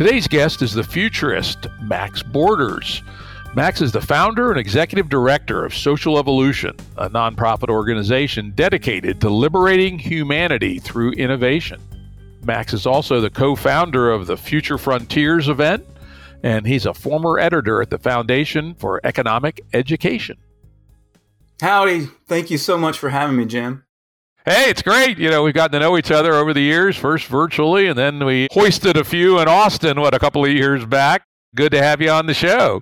Today's guest is the futurist Max Borders. Max is the founder and executive director of Social Evolution, a nonprofit organization dedicated to liberating humanity through innovation. Max is also the co founder of the Future Frontiers event, and he's a former editor at the Foundation for Economic Education. Howdy. Thank you so much for having me, Jim. Hey, it's great. You know, we've gotten to know each other over the years, first virtually, and then we hoisted a few in Austin, what, a couple of years back. Good to have you on the show.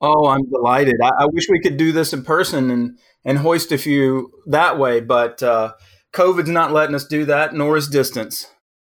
Oh, I'm delighted. I, I wish we could do this in person and, and hoist a few that way, but uh, COVID's not letting us do that, nor is distance.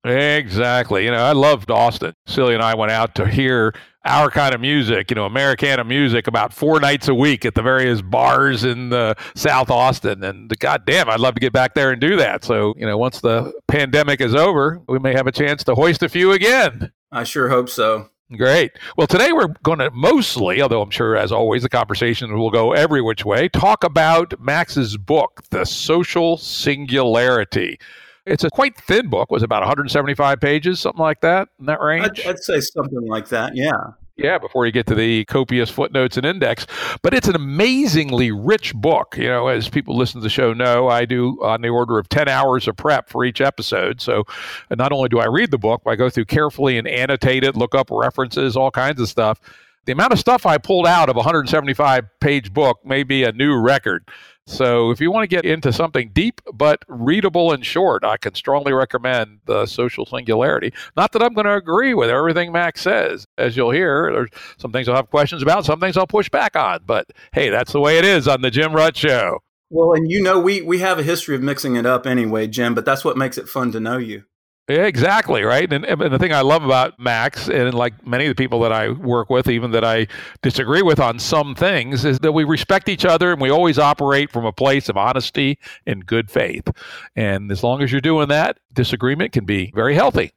Exactly. You know, I loved Austin. Silly and I went out to hear our kind of music, you know, Americana music about four nights a week at the various bars in the South Austin. And goddamn, I'd love to get back there and do that. So, you know, once the pandemic is over, we may have a chance to hoist a few again. I sure hope so. Great. Well, today we're going to mostly, although I'm sure as always the conversation will go every which way, talk about Max's book, The Social Singularity. It's a quite thin book. It Was about 175 pages, something like that, in that range. I'd, I'd say something like that. Yeah. Yeah, before you get to the copious footnotes and index. But it's an amazingly rich book. You know, as people listen to the show know, I do on the order of 10 hours of prep for each episode. So not only do I read the book, but I go through carefully and annotate it, look up references, all kinds of stuff. The amount of stuff I pulled out of a 175 page book may be a new record. So, if you want to get into something deep but readable and short, I can strongly recommend The Social Singularity. Not that I'm going to agree with everything Max says. As you'll hear, there's some things I'll have questions about, some things I'll push back on. But hey, that's the way it is on The Jim Rutt Show. Well, and you know, we, we have a history of mixing it up anyway, Jim, but that's what makes it fun to know you. Exactly right, and, and, the thing I love about Max, and like many of the people that I work with, even that I disagree with on some things, is that we respect each other and we always operate from a place of honesty and good faith. And as long as you're doing that, disagreement can be very healthy.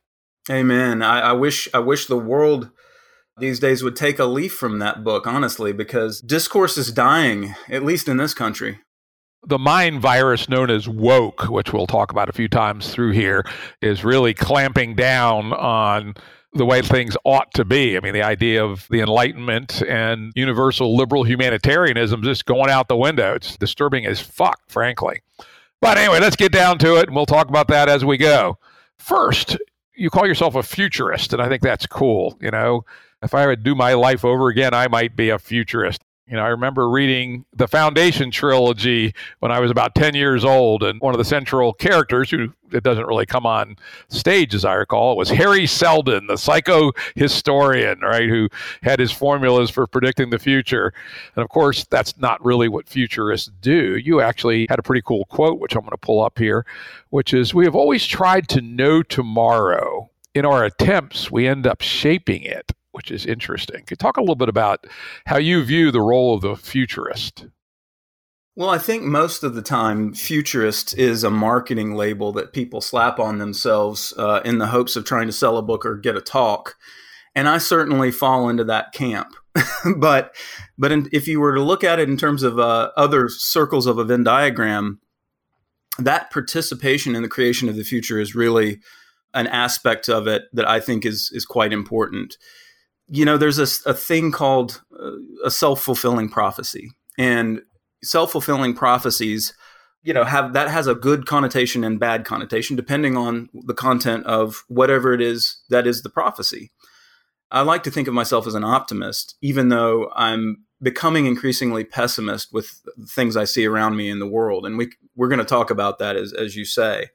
Amen. I, I wish I wish the world these days would take a leaf from that book, honestly, because discourse is dying, at least in this country the mind virus known as woke, which we'll talk about a few times through here, is really clamping down on the way things ought to be. I mean, the idea of the Enlightenment and universal liberal humanitarianism just going out the window. It's disturbing as fuck, frankly. But anyway, let's get down to it and we'll talk about that as we go. First, you call yourself a futurist, and I think that's cool. You know, if I would do my life over again, I might be a futurist. You know, I remember reading the Foundation trilogy when I was about 10 years old, and one of the central characters, who it doesn't really come on stage as I recall, was Hari Seldon, the psycho historian, right, who had his formulas for predicting the future. And of course, that's not really what futurists do. You actually had a pretty cool quote, which I'm going to pull up here, which is We have always tried to know tomorrow. In our attempts, we end up shaping it which is interesting. Could talk a little bit about how you view the role of the futurist? Well, I think most of the time, futurist is a marketing label that people slap on themselves uh, in the hopes of trying to sell a book or get a talk. And I certainly fall into that camp. but but in, if you were to look at it in terms of uh, other circles of a Venn diagram, that participation in the creation of the future is really an aspect of it that I think is is quite important you know, there's a, a thing called uh, a self fulfilling prophecy, and self fulfilling prophecies, you know, have that has a good connotation and bad connotation depending on the content of whatever it is that is the prophecy. I like to think of myself as an optimist, even though I'm becoming increasingly pessimist with things I see around me in the world, and we we're going to talk about that as as you say.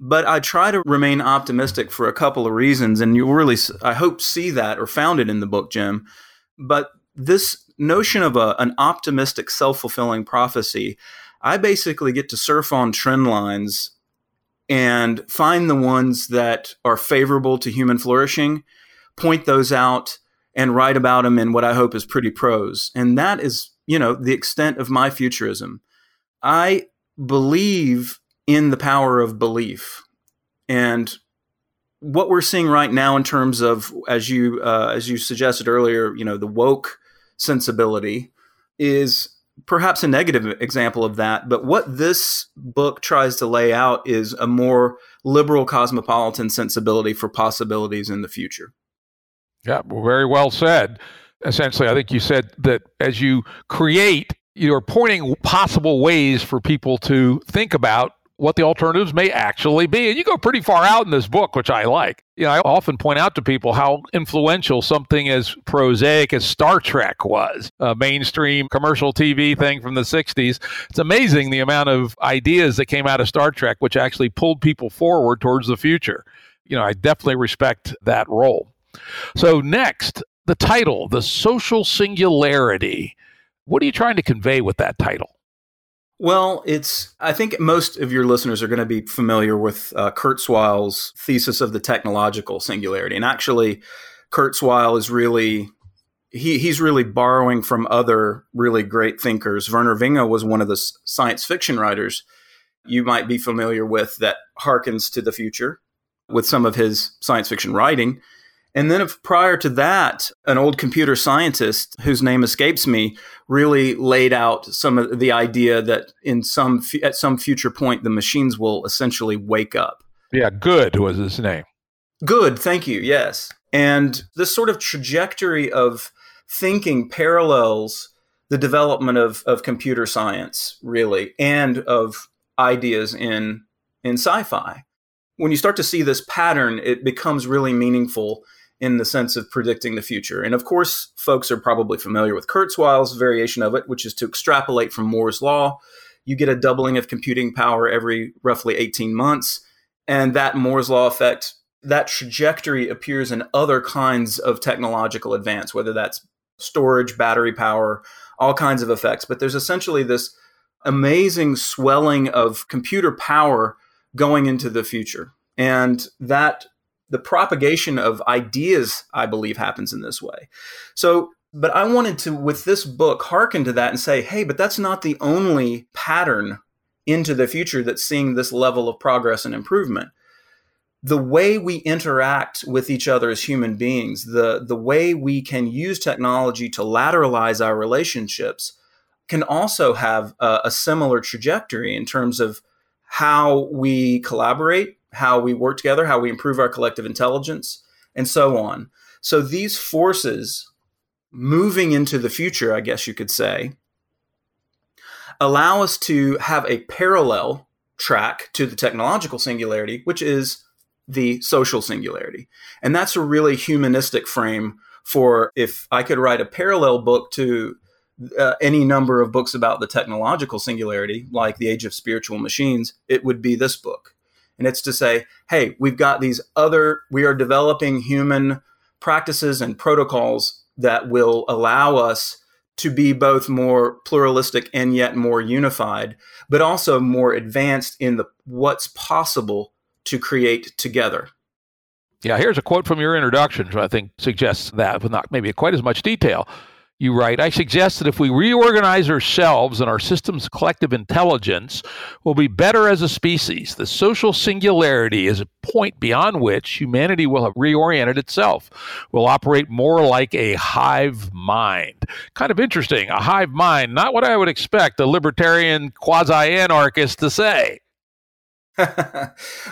But I try to remain optimistic for a couple of reasons, and you'll really, I hope, see that or found it in the book, Jim. But this notion of a, an optimistic, self fulfilling prophecy, I basically get to surf on trend lines and find the ones that are favorable to human flourishing, point those out, and write about them in what I hope is pretty prose. And that is, you know, the extent of my futurism. I believe in the power of belief. And what we're seeing right now in terms of, as you uh, as you suggested earlier, you know, the woke sensibility is perhaps a negative example of that. But what this book tries to lay out is a more liberal cosmopolitan sensibility for possibilities in the future. Yeah, well, very well said. Essentially, I think you said that as you create, you're pointing possible ways for people to think about what the alternatives may actually be. And you go pretty far out in this book, which I like. You know, I often point out to people how influential something as prosaic as Star Trek was, a mainstream commercial TV thing from the 60s. It's amazing the amount of ideas that came out of Star Trek, which actually pulled people forward towards the future. You know, I definitely respect that role. So, next, the title, The Social Singularity. What are you trying to convey with that title? Well, it's. I think most of your listeners are going to be familiar with uh, Kurzweil's thesis of the technological singularity, and actually, Kurzweil is really he he's really borrowing from other really great thinkers. Vernor Vinge was one of the science fiction writers you might be familiar with that harkens to the future with some of his science fiction writing. And then, if prior to that, an old computer scientist whose name escapes me really laid out some of the idea that in some at some future point the machines will essentially wake up. Yeah, good was his name. Good, thank you. Yes, and this sort of trajectory of thinking parallels the development of of computer science, really, and of ideas in in sci-fi. When you start to see this pattern, it becomes really meaningful in the sense of predicting the future. And of course, folks are probably familiar with Kurzweil's variation of it, which is to extrapolate from Moore's law. You get a doubling of computing power every roughly 18 months. And that Moore's law effect, that trajectory appears in other kinds of technological advance, whether that's storage, battery power, all kinds of effects. But there's essentially this amazing swelling of computer power going into the future. And that the propagation of ideas, I believe, happens in this way. So, but I wanted to, with this book, hearken to that and say, hey, but that's not the only pattern into the future that's seeing this level of progress and improvement. The way we interact with each other as human beings, the, the way we can use technology to lateralize our relationships, can also have a, a similar trajectory in terms of how we collaborate, how we work together, how we improve our collective intelligence, and so on. So these forces moving into the future, I guess you could say, allow us to have a parallel track to the technological singularity, which is the social singularity. And that's a really humanistic frame for if I could write a parallel book to uh, any number of books about the technological singularity, like The Age of Spiritual Machines, it would be this book. And it's to say, hey, we've got these other, we are developing human practices and protocols that will allow us to be both more pluralistic and yet more unified, but also more advanced in the what's possible to create together. Yeah, here's a quote from your introduction, which I think suggests that with not maybe quite as much detail. You write, I suggest that if we reorganize ourselves and our system's collective intelligence, we'll be better as a species. The social singularity is a point beyond which humanity will have reoriented itself, will operate more like a hive mind. Kind of interesting, a hive mind, not what I would expect a libertarian quasi anarchist to say.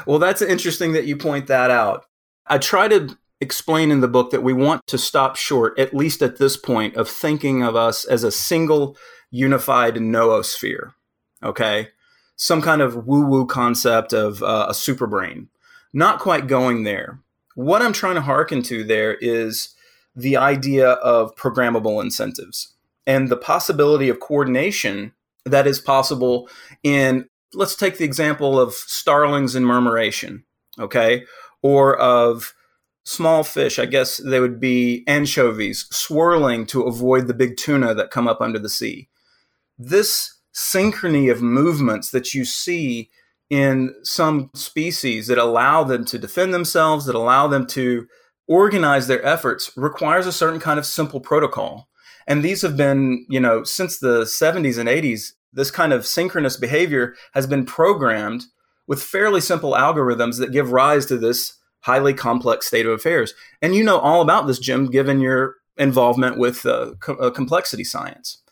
well, that's interesting that you point that out. I try to explain in the book that we want to stop short, at least at this point, of thinking of us as a single unified noosphere. Okay? Some kind of woo woo concept of uh, a super brain. Not quite going there. What I'm trying to hearken to there is the idea of programmable incentives and the possibility of coordination that is possible in, let's take the example of starlings and murmuration, okay? Or of small fish, I guess they would be anchovies, swirling to avoid the big tuna that come up under the sea. This synchrony of movements that you see in some species that allow them to defend themselves, that allow them to organize their efforts, requires a certain kind of simple protocol. And these have been, you know, since the 70s and 80s, this kind of synchronous behavior has been programmed with fairly simple algorithms that give rise to this highly complex state of affairs. And you know all about this, Jim, given your involvement with uh, co- uh, complexity science.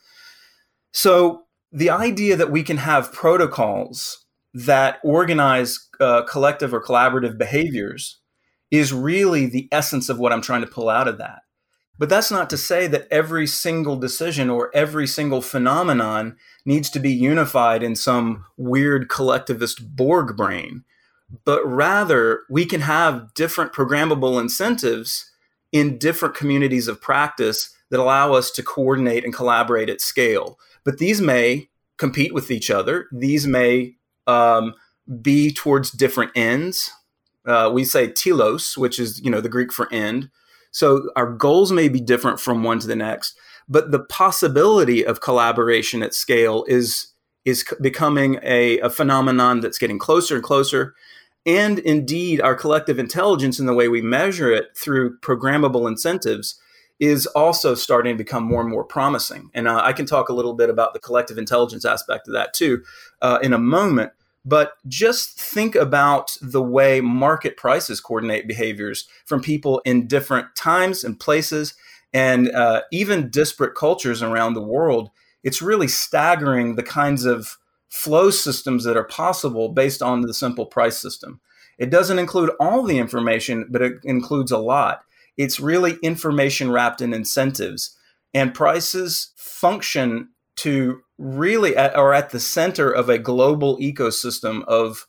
So the idea that we can have protocols that organize uh, collective or collaborative behaviors is really the essence of what I'm trying to pull out of that. But that's not to say that every single decision or every single phenomenon needs to be unified in some weird collectivist Borg brain, but rather we can have different programmable incentives in different communities of practice that allow us to coordinate and collaborate at scale. But these may compete with each other. These may um, be towards different ends. Uh, we say telos, which is you know the Greek for end. So our goals may be different from one to the next, but the possibility of collaboration at scale is is becoming a, a phenomenon that's getting closer and closer. And indeed, our collective intelligence in the way we measure it through programmable incentives is also starting to become more and more promising. And uh, I can talk a little bit about the collective intelligence aspect of that too uh, in a moment. But just think about the way market prices coordinate behaviors from people in different times and places and uh, even disparate cultures around the world. It's really staggering the kinds of flow systems that are possible based on the simple price system. It doesn't include all the information, but it includes a lot. It's really information wrapped in incentives. And prices function to really at, are at the center of a global ecosystem of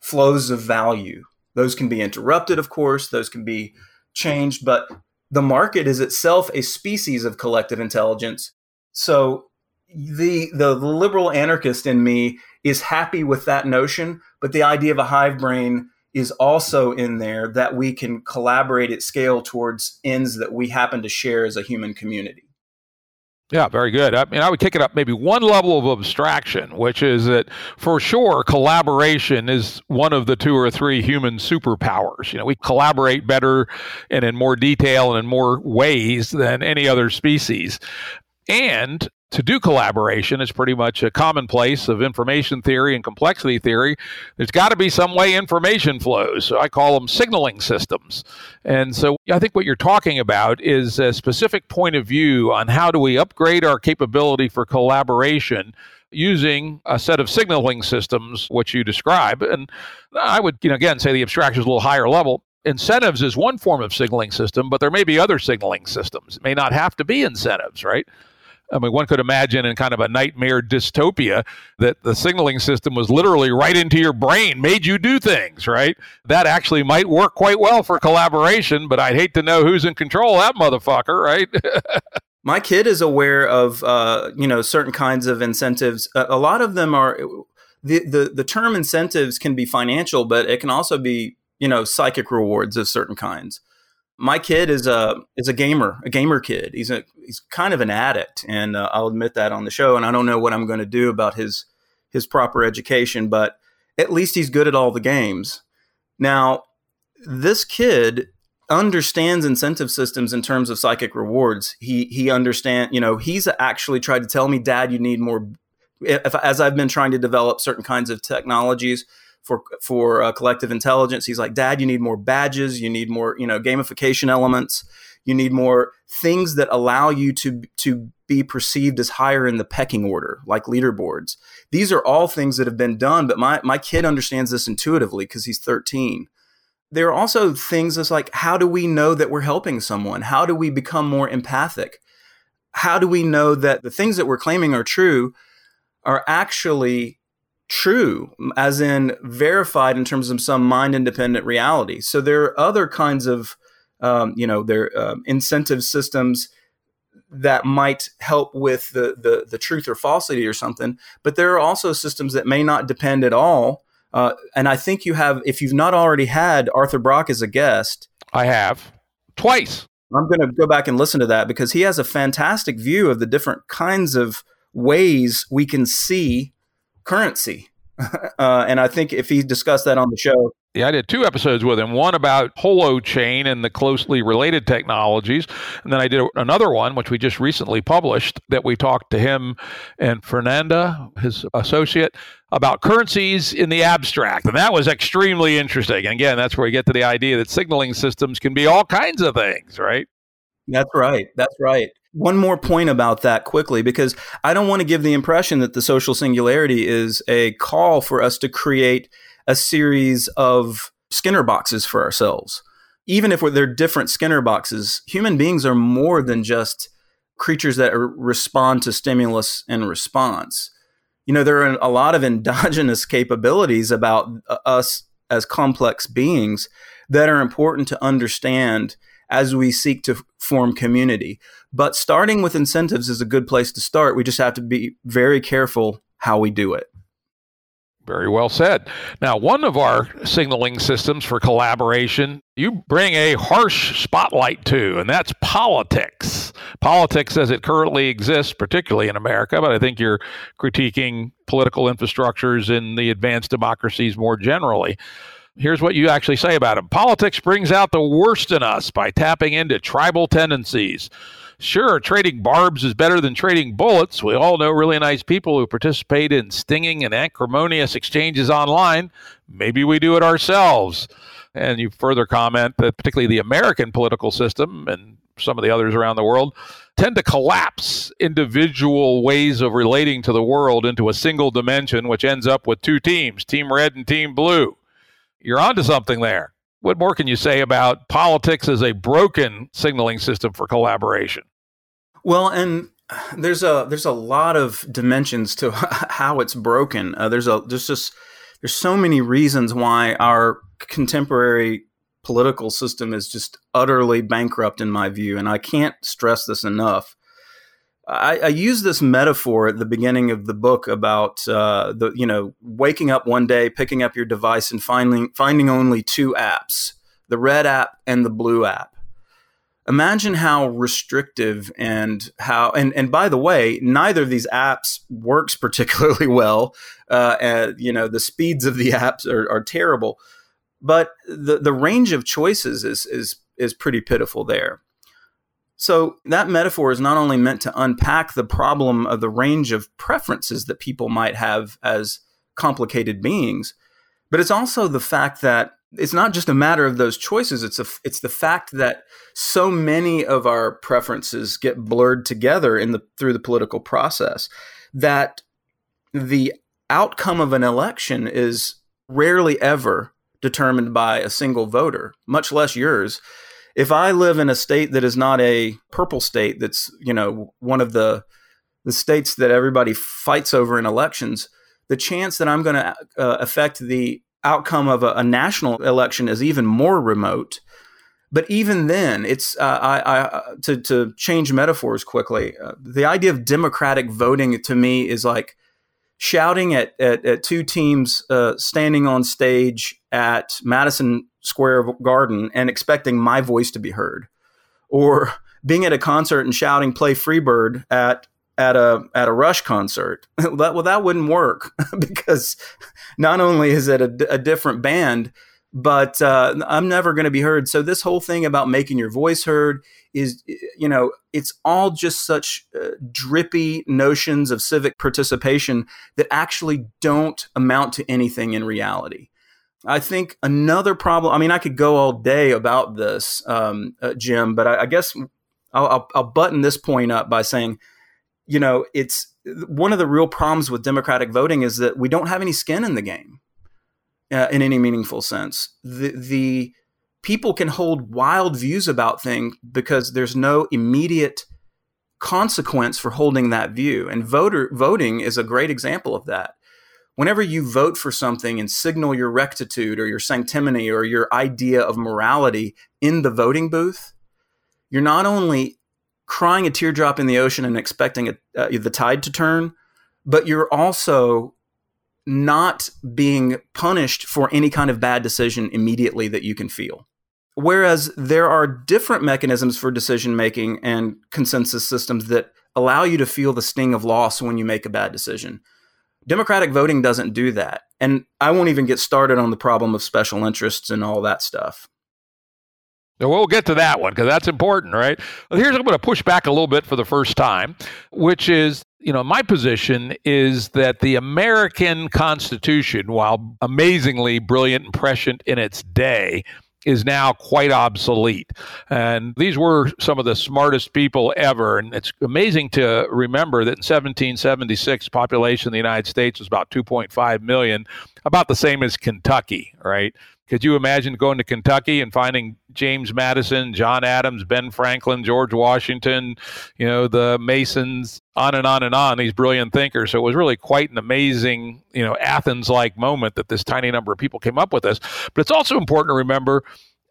flows of value. Those can be interrupted, of course, those can be changed, but the market is itself a species of collective intelligence. So the the liberal anarchist in me is happy with that notion, but the idea of a hive brain is also in there that we can collaborate at scale towards ends that we happen to share as a human community. Yeah, very good. I mean, I would kick it up maybe one level of abstraction, which is that for sure collaboration is one of the two or three human superpowers. You know, we collaborate better and in more detail and in more ways than any other species. And to do collaboration is pretty much a commonplace of information theory and complexity theory. There's got to be some way information flows. So I call them signaling systems. And so I think what you're talking about is a specific point of view on how do we upgrade our capability for collaboration using a set of signaling systems, which you describe. And I would, you know, again say the abstraction is a little higher level. Incentives is one form of signaling system, but there may be other signaling systems. It may not have to be incentives, right? I mean, one could imagine in kind of a nightmare dystopia that the signaling system was literally right into your brain, made you do things, right? That actually might work quite well for collaboration, but I'd hate to know who's in control that motherfucker, right? My kid is aware of, uh, you know, certain kinds of incentives. A lot of them are the, the the term incentives can be financial, but it can also be, you know, psychic rewards of certain kinds my kid is a is a gamer, a gamer kid. He's a he's kind of an addict, and uh, I'll admit that on the show. And I don't know what I'm going to do about his his proper education, but at least he's good at all the games. Now, this kid understands incentive systems in terms of psychic rewards. He he understand, you know, he's actually tried to tell me, "Dad, you need more." If, as I've been trying to develop certain kinds of technologies, for for uh, collective intelligence. He's like, Dad, you need more badges. You need more, you know, gamification elements. You need more things that allow you to to be perceived as higher in the pecking order, like leaderboards. These are all things that have been done, but my my kid understands this intuitively because he's 13. There are also things that's like, how do we know that we're helping someone? How do we become more empathic? How do we know that the things that we're claiming are true are actually true, as in verified in terms of some mind independent reality. So there are other kinds of, um, you know, there uh, incentive systems that might help with the, the, the truth or falsity or something. But there are also systems that may not depend at all. Uh, and I think you have, if you've not already had Arthur Brock as a guest, I have twice. I'm going to go back and listen to that because he has a fantastic view of the different kinds of ways we can see currency uh, and I think if he discussed that on the show, yeah, I did two episodes with him. One about Holochain and the closely related technologies, and then I did another one, which we just recently published, that we talked to him and Fernanda, his associate, about currencies in the abstract, and that was extremely interesting. And again, that's where we get to the idea that signaling systems can be all kinds of things, right? That's right. That's right. One more point about that quickly, because I don't want to give the impression that the social singularity is a call for us to create a series of Skinner boxes for ourselves. Even if they're different Skinner boxes, human beings are more than just creatures that respond to stimulus and response. You know, there are a lot of endogenous capabilities about uh, us as complex beings that are important to understand as we seek to form community. But starting with incentives is a good place to start. We just have to be very careful how we do it. Very well said. Now, one of our signaling systems for collaboration, you bring a harsh spotlight to, and that's politics. Politics as it currently exists, particularly in America, but I think you're critiquing political infrastructures in the advanced democracies more generally. Here's what you actually say about them Politics brings out the worst in us by tapping into tribal tendencies. Sure, trading barbs is better than trading bullets. We all know really nice people who participate in stinging and acrimonious exchanges online. Maybe we do it ourselves. And you further comment that particularly the American political system and some of the others around the world tend to collapse individual ways of relating to the world into a single dimension, which ends up with two teams, Team Red and Team Blue. You're onto something there. What more can you say about politics as a broken signaling system for collaboration? Well, and there's a there's a lot of dimensions to how it's broken. Uh, there's a there's just there's so many reasons why our contemporary political system is just utterly bankrupt in my view, and I can't stress this enough. I, I use this metaphor at the beginning of the book about uh, the you know waking up one day, picking up your device, and finding finding only two apps: the red app and the blue app. Imagine how restrictive and how and and by the way, neither of these apps works particularly well. Uh, and, you know the speeds of the apps are, are terrible, but the the range of choices is is is pretty pitiful there. So that metaphor is not only meant to unpack the problem of the range of preferences that people might have as complicated beings, but it's also the fact that it's not just a matter of those choices. It's a, it's the fact that so many of our preferences get blurred together in the through the political process that the outcome of an election is rarely ever determined by a single voter, much less yours if I live in a state that is not a purple state, that's you know one of the the states that everybody fights over in elections, the chance that I'm going to uh, affect the outcome of a, a, national election is even more remote. But even then, it's uh, I, I, uh, to to change metaphors quickly. Uh, the idea of democratic voting to me is like shouting at at, at two teams uh, standing on stage at Madison Square Garden and expecting my voice to be heard, or being at a concert and shouting "Play Freebird" at at a at a Rush concert. that, well, that wouldn't work because not only is it a, a different band, but uh, I'm never going to be heard. So this whole thing about making your voice heard is, you know, it's all just such uh, drippy notions of civic participation that actually don't amount to anything in reality. I think another problem. I mean, I could go all day about this, um, uh, Jim, but I, I guess I'll, I'll, I'll, button this point up by saying, you know, it's one of the real problems with democratic voting is that we don't have any skin in the game uh, in any meaningful sense. The, the people can hold wild views about things because there's no immediate consequence for holding that view, and voter voting is a great example of that whenever you vote for something and signal your rectitude or your sanctimony or your idea of morality in the voting booth, you're not only crying a teardrop in the ocean and expecting a, uh, the tide to turn, but you're also not being punished for any kind of bad decision immediately that you can feel. Whereas there are different mechanisms for decision making and consensus systems that allow you to feel the sting of loss when you make a bad decision Democratic voting doesn't do that. And I won't even get started on the problem of special interests and all that stuff. We'll get to that one because that's important, right? Here's I'm going to push back a little bit for the first time, which is, you know, my position is that the American Constitution, while amazingly brilliant and prescient in its day, is now quite obsolete. And these were some of the smartest people ever. And it's amazing to remember that in 1776, population of the United States was about 2.5 million, about the same as Kentucky, right? Could you imagine going to Kentucky and finding James Madison, John Adams, Ben Franklin, George Washington, you know, the Masons, on and on and on, these brilliant thinkers. So it was really quite an amazing, you know, Athens like moment that this tiny number of people came up with this. But it's also important to remember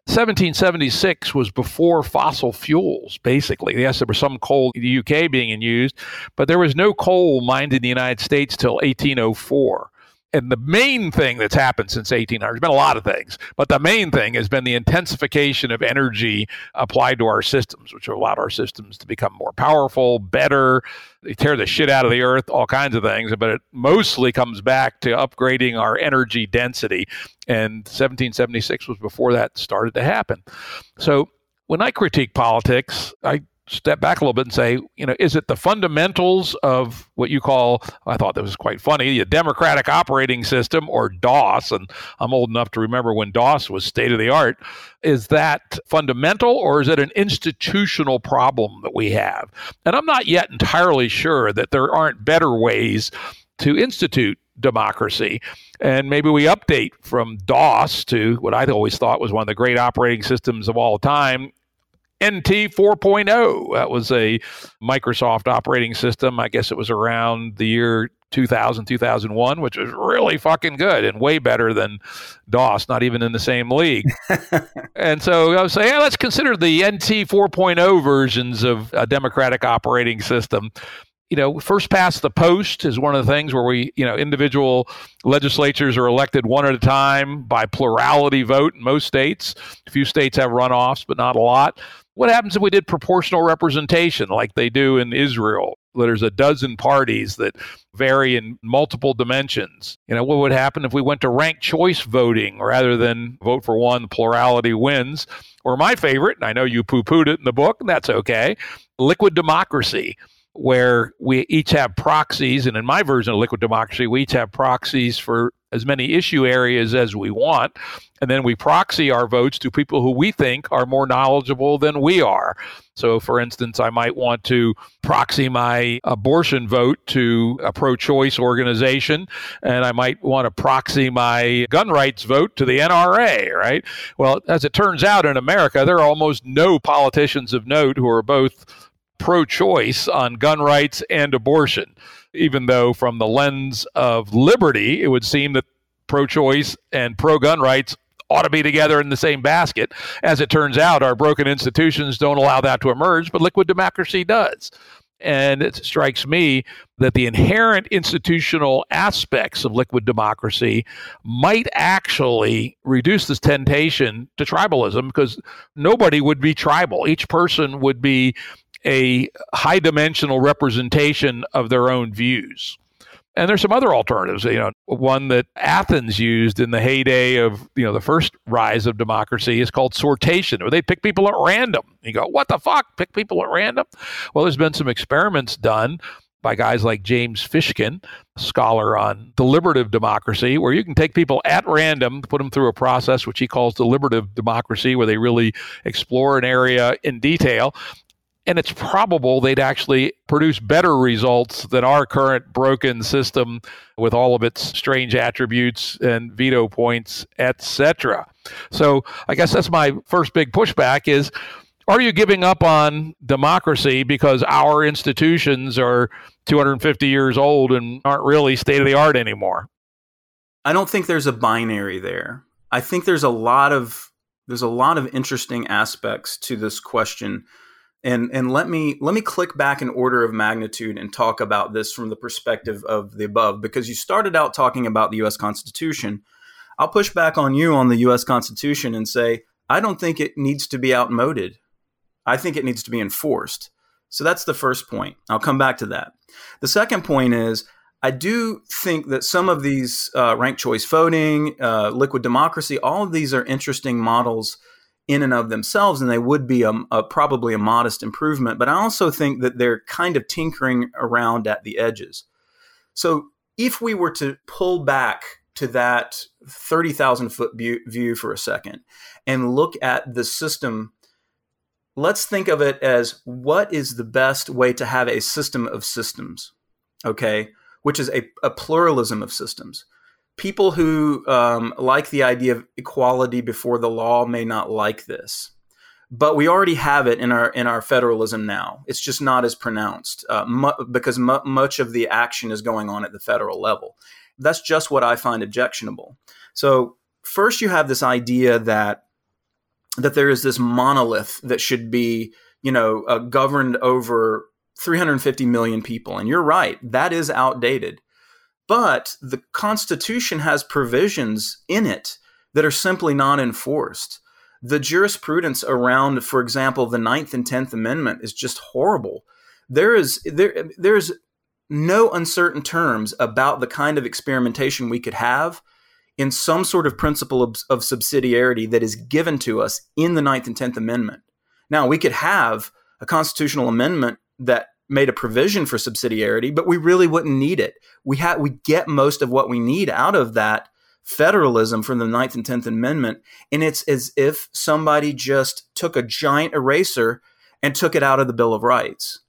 1776 was before fossil fuels, basically. Yes, there was some coal in the UK being used, but there was no coal mined in the United States till 1804. And the main thing that's happened since 1800, there's been a lot of things, but the main thing has been the intensification of energy applied to our systems, which have allowed our systems to become more powerful, better. They tear the shit out of the earth, all kinds of things, but it mostly comes back to upgrading our energy density. And 1776 was before that started to happen. So when I critique politics, I step back a little bit and say, you know, is it the fundamentals of what you call, I thought that was quite funny, the democratic operating system or DOS? And I'm old enough to remember when DOS was state of the art. Is that fundamental or is it an institutional problem that we have? And I'm not yet entirely sure that there aren't better ways to institute democracy. And maybe we update from DOS to what I always thought was one of the great operating systems of all time NT 4.0. That was a Microsoft operating system. I guess it was around the year 2000, 2001, which was really fucking good and way better than DOS, not even in the same league. and so I was saying, yeah, let's consider the NT 4.0 versions of a democratic operating system you know, first past the post is one of the things where we, you know, individual legislatures are elected one at a time by plurality vote in most states. A few states have runoffs, but not a lot. What happens if we did proportional representation like they do in Israel? There's a dozen parties that vary in multiple dimensions. You know, what would happen if we went to ranked choice voting rather than vote for one, plurality wins? Or my favorite, and I know you poo pooed it in the book, and that's okay, liquid democracy where we each have proxies. And in my version of liquid democracy, we each have proxies for as many issue areas as we want. And then we proxy our votes to people who we think are more knowledgeable than we are. So, for instance, I might want to proxy my abortion vote to a pro choice organization, and I might want to proxy my gun rights vote to the NRA, right? Well, as it turns out in America, there are almost no politicians of note who are both pro choice on gun rights and abortion, even though, from the lens of liberty, it would seem that pro choice and pro gun rights ought to be together in the same basket. As it turns out, our broken institutions don't allow that to emerge, but liquid democracy does. And it strikes me that the inherent institutional aspects of liquid democracy might actually reduce this temptation to tribalism because nobody would be tribal. Each person would be a high dimensional representation of their own views. And there's some other alternatives. You know, one that Athens used in the heyday of you know the first rise of democracy is called sortition, where they pick people at random. You go, what the fuck? Pick people at random? Well, there's been some experiments done by guys like James Fishkin, scholar on deliberative democracy, where you can take people at random, put them through a process which he calls deliberative democracy, where they really explore an area in detail and it's probable they'd actually produce better results than our current broken system with all of its strange attributes and veto points, etc. So I guess that's my first big pushback is are you giving up on democracy because our institutions are 250 years old and aren't really state of the art anymore? I don't think there's a binary there. I think there's a lot of there's a lot of interesting aspects to this question and and let me let me click back in order of magnitude and talk about this from the perspective of the above because you started out talking about the US Constitution. I'll push back on you on the US Constitution and say I don't think it needs to be outmoded. I think it needs to be enforced. So that's the first point. I'll come back to that. The second point is I do think that some of these uh, ranked choice voting, uh, liquid democracy, all of these are interesting models in and of themselves, and they would be a, a, probably a modest improvement. But I also think that they're kind of tinkering around at the edges. So if we were to pull back to that 30,000 foot view for a second and look at the system, let's think of it as what is the best way to have a system of systems, okay, which is a, a pluralism of systems. People who um, like the idea of equality before the law may not like this but we already have it in our in our federalism now. It's just not as pronounced uh, mu- because mu- much of the action is going on at the federal level. That's just what I find objectionable. So first, you have this idea that that there is this monolith that should be you know uh, governed over 350 million people, and you're right, that is outdated. But the Constitution has provisions in it that are simply not enforced the jurisprudence around, for example, the Ninth and Tenth Amendment is just horrible. There is there there's no uncertain terms about the kind of experimentation we could have in some sort of principle of, of subsidiarity that is given to us in the Ninth and Tenth Amendment. Now we could have a constitutional amendment that made a provision for subsidiarity, but we really wouldn't need it. We have we get most of what we need out of that federalism from the Ninth and Tenth Amendment, and it's as if somebody just took a giant eraser and took it out of the Bill of Rights.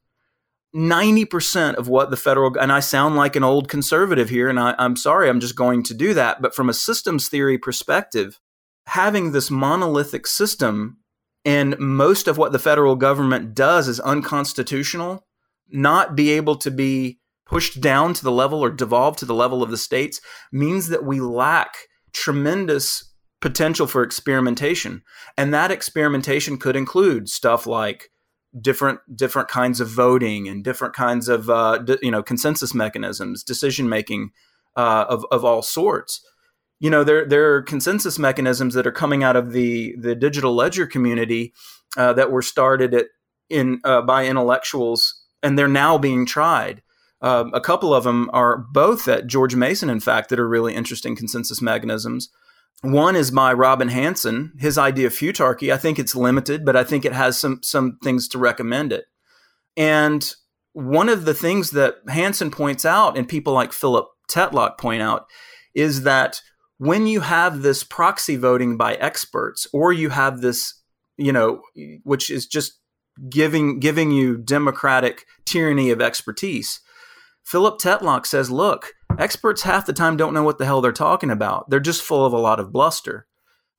90% of what the federal, and I sound like an old conservative here, and I, I'm sorry, I'm just going to do that. But from a systems theory perspective, having this monolithic system and most of what the federal government does is unconstitutional, not be able to be pushed down to the level or devolved to the level of the states means that we lack tremendous potential for experimentation. And that experimentation could include stuff like different different kinds of voting and different kinds of uh, d- you know consensus mechanisms, decision making uh, of of all sorts. You know, there there are consensus mechanisms that are coming out of the the digital ledger community uh, that were started at in uh, by intellectuals, and they're now being tried. Um, a couple of them are both at George Mason, in fact, that are really interesting consensus mechanisms. One is by Robin Hanson. His idea of futarchy, I think it's limited, but I think it has some some things to recommend it. And one of the things that Hanson points out, and people like Philip Tetlock point out, is that when you have this proxy voting by experts, or you have this, you know, which is just giving giving you democratic tyranny of expertise, Philip Tetlock says, look, experts half the time don't know what the hell they're talking about. They're just full of a lot of bluster.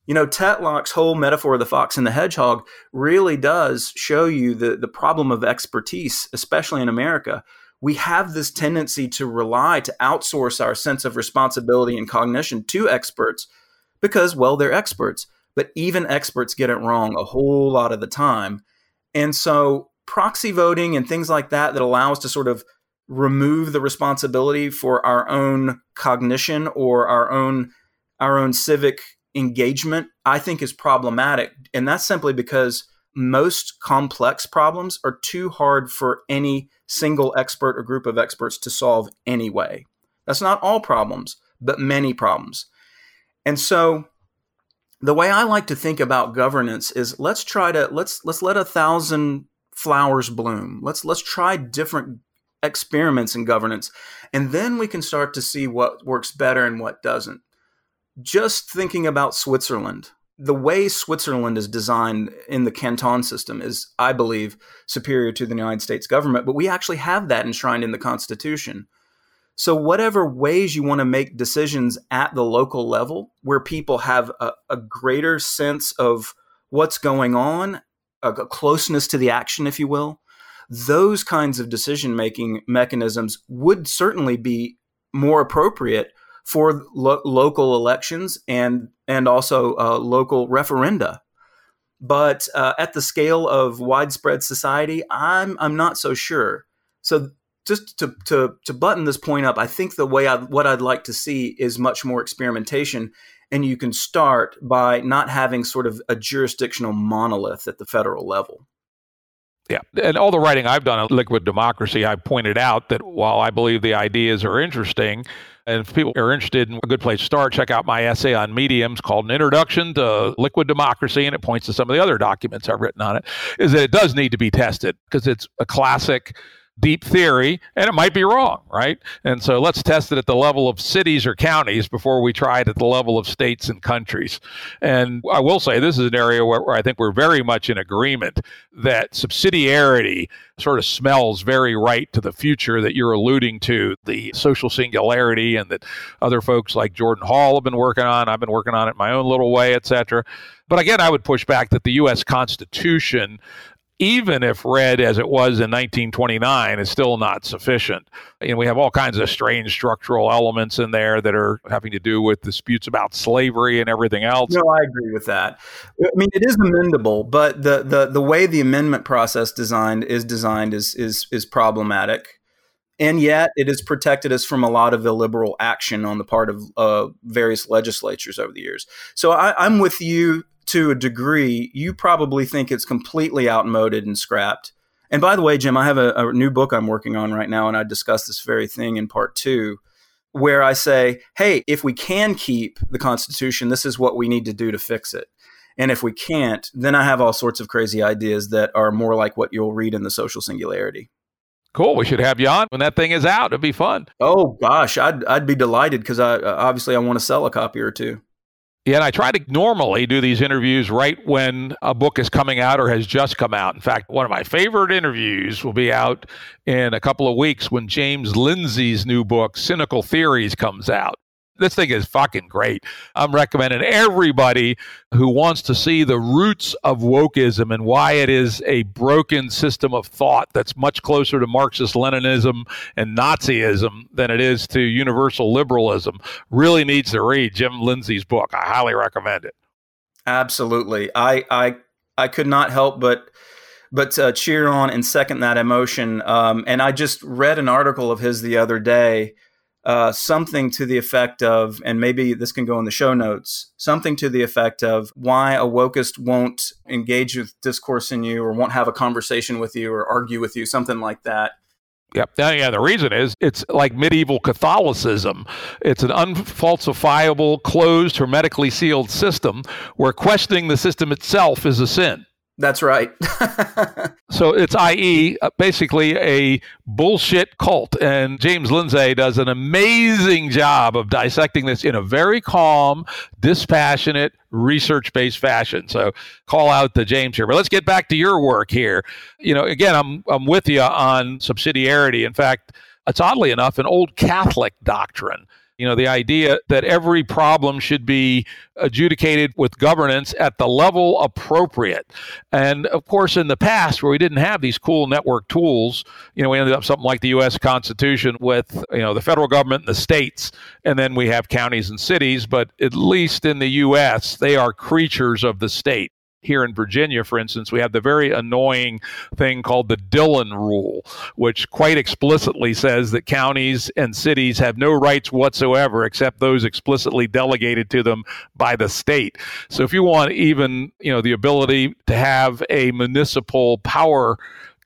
You know, Tetlock's whole metaphor of the fox and the hedgehog really does show you the, the problem of expertise, especially in America. We have this tendency to rely, to outsource our sense of responsibility and cognition to experts because, well, they're experts. But even experts get it wrong a whole lot of the time. And so proxy voting and things like that that allow us to sort of remove the responsibility for our own cognition or our own our own civic engagement i think is problematic. And that's simply because most complex problems are too hard for any single expert or group of experts to solve anyway. That's not all problems but many problems. And so the way i like to think about governance is let's try to let's let's let a thousand flowers bloom let's let's try different experiments in governance, and then we can start to see what works better and what doesn't. Just thinking about Switzerland, the way Switzerland is designed in the canton system is, I believe, superior to the United States government, but we actually have that enshrined in the Constitution. So, whatever ways you want to make decisions at the local level, where people have a, a greater sense of what's going on, a, closeness to the action, if you will, those kinds of decision making mechanisms would certainly be more appropriate for lo- local elections and and also uh, local referenda. But uh, at the scale of widespread society, I'm I'm not so sure. So just to, to to button this point up, I think the way I what I'd like to see is much more experimentation, and you can start by not having sort of a jurisdictional monolith at the federal level. Yeah. And all the writing I've done on liquid democracy, I pointed out that while I believe the ideas are interesting, and if people are interested in a good place to start, check out my essay on mediums called An Introduction to Liquid Democracy, and it points to some of the other documents I've written on it, is that it does need to be tested because it's a classic deep theory and it might be wrong, right? And so let's test it at the level of cities or counties before we try it at the level of states and countries. And I will say this is an area where, where I think we're very much in agreement that subsidiarity sort of smells very right to the future that you're alluding to, the social singularity, and that other folks like Jordan Hall have been working on. I've been working on it my own little way, et cetera. But again, I would push back that the U.S. Constitution even if read as it was in 1929, is still not sufficient. And we have all kinds of strange structural elements in there that are having to do with disputes about slavery and everything else. No, I agree with that. I mean, it is amendable, but the the, the way the amendment process designed is designed is is is problematic. And yet, it has protected us from a lot of illiberal action on the part of uh, various legislatures over the years. So I, I'm with you to a degree, you probably think it's completely outmoded and scrapped. And by the way, Jim, I have a, a, new book I'm working on right now, and I discuss this very thing in part two, where I say, hey, if we can keep the Constitution, this is what we need to do to fix it. And if we can't, then I have all sorts of crazy ideas that are more like what you'll read in the social singularity. Cool. We should have you on when that thing is out. It'd be fun. Oh gosh, I'd I'd be delighted because I obviously I want to sell a copy or two. Yeah, and I try to normally do these interviews right when a book is coming out or has just come out. In fact, one of my favorite interviews will be out in a couple of weeks when James Lindsay's new book, Cynical Theories, comes out this thing is fucking great. I'm recommending everybody who wants to see the roots of wokeism and why it is a broken system of thought that's much closer to Marxist Leninism and Nazism than it is to universal liberalism. Really needs to read Jim Lindsay's book. I highly recommend it. Absolutely. I I I could not help but but uh, cheer on and second that emotion. Um, and I just read an article of his the other day uh, something to the effect of, and maybe this can go in the show notes, something to the effect of why a wokist won't engage with discourse in you or won't have a conversation with you or argue with you, something like that. Yep. Yeah, the reason is it's like medieval Catholicism. It's an unfalsifiable, closed, hermetically sealed system where questioning the system itself is a sin. That's right. so it's i.e. Uh, basically a bullshit cult. And James Lindsay does an amazing job of dissecting this in a very calm, dispassionate, research based fashion. So call out to James here. But let's get back to your work here. You know, again, I'm, I'm with you on subsidiarity. In fact, it's oddly enough an old Catholic doctrine you know, the idea that every problem should be adjudicated with governance at the level appropriate. And of course, in the past, where we didn't have these cool network tools, you know, we ended up something like the U.S. Constitution with, you know, the federal government and the states, and then we have counties and cities. But at least in the U.S., they are creatures of the state here in Virginia, for instance, we have the very annoying thing called the Dillon Rule, which quite explicitly says that counties and cities have no rights whatsoever except those explicitly delegated to them by the state. So if you want even, you know, the ability to have a municipal power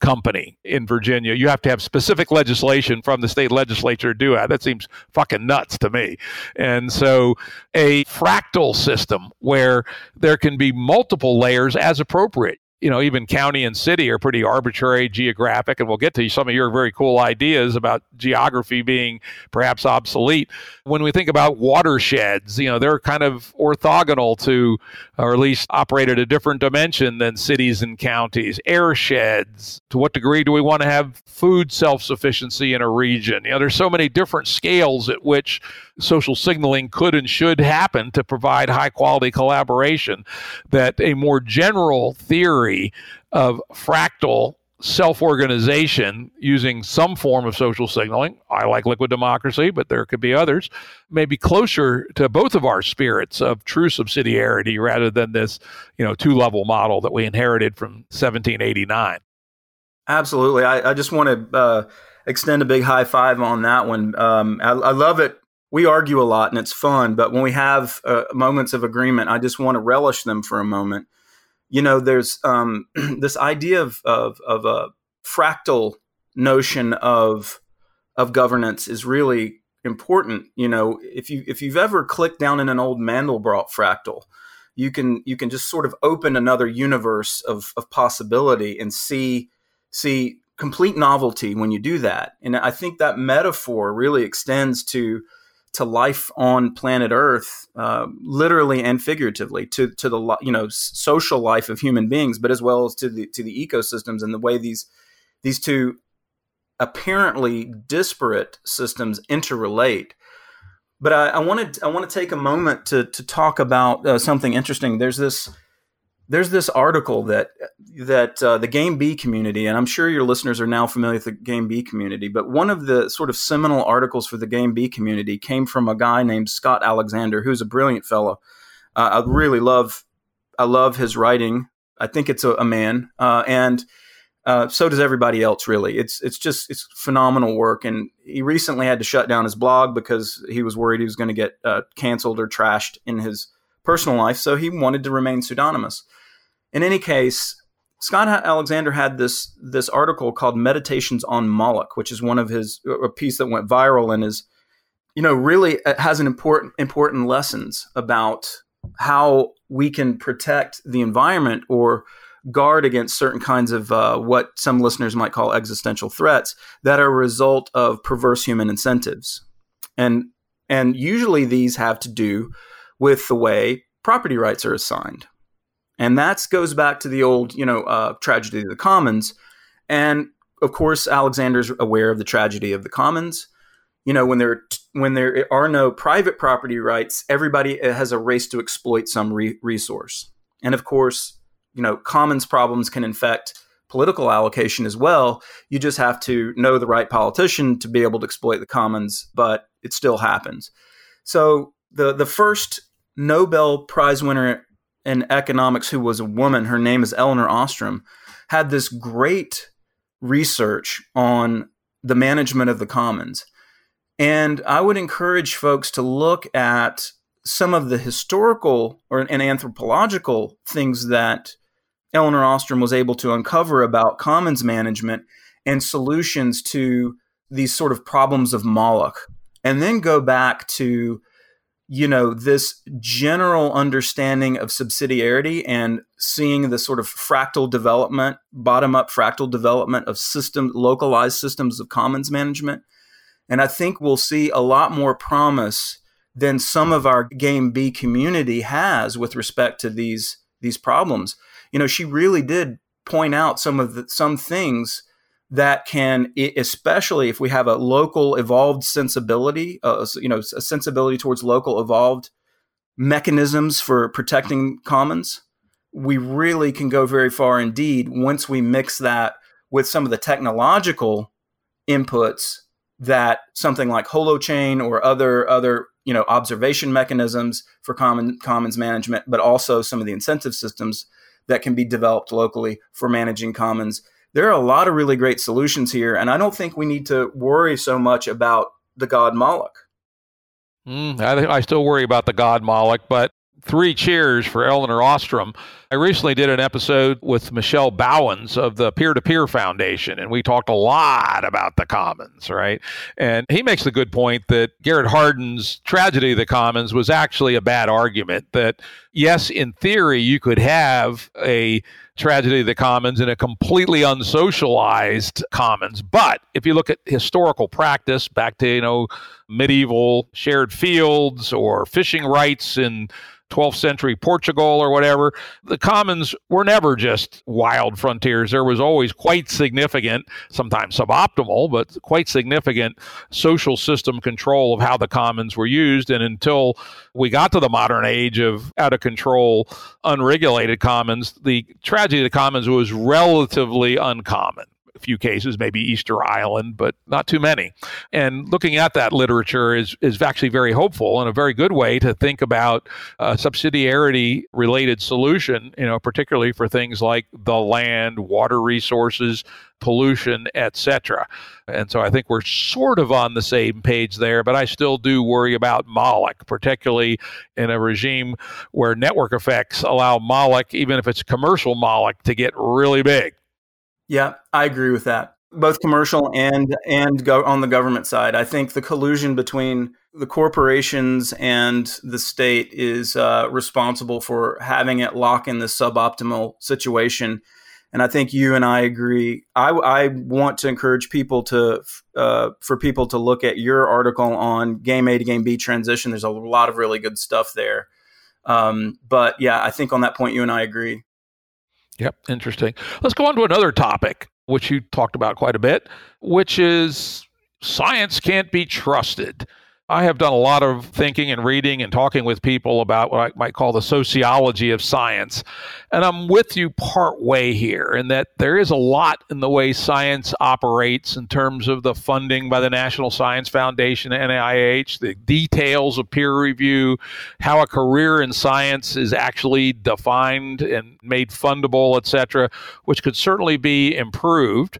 company in Virginia. You have to have specific legislation from the state legislature to do that. That seems fucking nuts to me. And so a fractal system where there can be multiple layers as appropriate you know, even county and city are pretty arbitrary geographic, and we'll get to some of your very cool ideas about geography being perhaps obsolete. When we think about watersheds, you know, they're kind of orthogonal to, or at least operate at a different dimension than cities and counties. Airsheds, to what degree do we want to have food self sufficiency in a region? You know, there's so many different scales at which social signaling could and should happen to provide high quality collaboration that a more general theory of fractal self organization using some form of social signaling. I like liquid democracy, but there could be others. Maybe closer to both of our spirits of true subsidiarity rather than this, you know, two level model that we inherited from 1789. Absolutely. I, I just want to uh, extend a big high five on that one. Um, I, I love it we argue a lot and it's fun, but when we have uh, moments of agreement, I just want to relish them for a moment. You know, there's um, this idea of, of, of a fractal notion of of governance is really important. You know, if you if you've ever clicked down in an old Mandelbrot fractal, you can you can just sort of open another universe of, of possibility and see see complete novelty when you do that. And I think that metaphor really extends to to life on planet Earth, uh, literally and figuratively, to to the you know social life of human beings, but as well as to the to the ecosystems and the way these these two apparently disparate systems interrelate. But I, I wanted I want to take a moment to to talk about uh, something interesting. There's this there's this article that that uh, the Game B community, and I'm sure your listeners are now familiar with the Game B community, but one of the sort of seminal articles for the Game B community came from a guy named Scott Alexander, who's a brilliant fellow. Uh, I really love I love his writing. I think it's a, a man, uh, and uh, so does everybody else. Really, it's it's just it's phenomenal work. And he recently had to shut down his blog because he was worried he was going to get uh, canceled or trashed in his personal life. So he wanted to remain pseudonymous. In any case, Scott Alexander had this this article called "Meditations on Moloch," which is one of his a piece that went viral and is, you know, really uh, has an important important lessons about how we can protect the environment or guard against certain kinds of uh, what some listeners might call existential threats that are a result of perverse human incentives. And and usually these have to do with the way property rights are assigned. And that goes back to the old, you know, uh, tragedy of the commons. And of course, Alexander's aware of the tragedy of the commons. You know, when there when there are no private property rights, everybody has a race to exploit some re- resource. And of course, you know, commons problems can infect political allocation as well. You just have to know the right politician to be able to exploit the commons, but it still happens. So the the first Nobel Prize winner in economics who was a woman, her name is Elinor Ostrom, had this great research on the management of the commons. And I would encourage folks to look at some of the historical or and anthropological things that Elinor Ostrom was able to uncover about commons management and solutions to these sort of problems of Moloch, and then go back to you know this general understanding of subsidiarity and seeing the sort of fractal development bottom up fractal development of system localized systems of commons management. And i think we'll see a lot more promise than some of our game b community has with respect to these these problems. You know, she really did point out some of the, some things that can, especially if we have a local evolved sensibility, uh, you know, a sensibility towards local evolved mechanisms for protecting commons, we really can go very far indeed once we mix that with some of the technological inputs that something like holochain or other other you know observation mechanisms for common commons management but also some of the incentive systems that can be developed locally for managing commons. There are a lot of really great solutions here, and I don't think we need to worry so much about the god Moloch. Mm, I, I still worry about the god Moloch, but three cheers for Elinor Ostrom. I recently did an episode with Michel Bauwens of the Peer to Peer Foundation, and we talked a lot about the commons, right? And he makes the good point that Garrett Hardin's tragedy of the commons was actually a bad argument. That, yes, in theory, you could have a tragedy of the commons in a completely unsocialized commons. But if you look at historical practice back to, you know, medieval shared fields or fishing rights in 12th century Portugal or whatever, the commons were never just wild frontiers. There was always quite significant, sometimes suboptimal, but quite significant social system control of how the commons were used. And until we got to the modern age of out of control, unregulated commons, the tragedy of the commons was relatively uncommon few cases, maybe Easter Island, but not too many. And looking at that literature is, is actually very hopeful and a very good way to think about a subsidiarity related solution, you know, particularly for things like the land, water resources, pollution, etc. And so I think we're sort of on the same page there, but I still do worry about Moloch, particularly in a regime where network effects allow Moloch, even if it's commercial Moloch, to get really big. Yeah, I agree with that. Both commercial and and go on the government side. I think the collusion between the corporations and the state is uh, responsible for having it lock in this suboptimal situation. And I think you and I agree. I, I want to encourage people to, uh, for people to look at your article on game A to game B transition. There's a lot of really good stuff there. Um, but yeah, I think on that point, you and I agree. Yep, interesting. Let's go on to another topic, which you talked about quite a bit, which is science can't be trusted. I have done a lot of thinking and reading and talking with people about what I might call the sociology of science. And I'm with you part way here in that there is a lot in the way science operates in terms of the funding by the National Science Foundation, NIH, the details of peer review, how a career in science is actually defined and made fundable, etc., which could certainly be improved.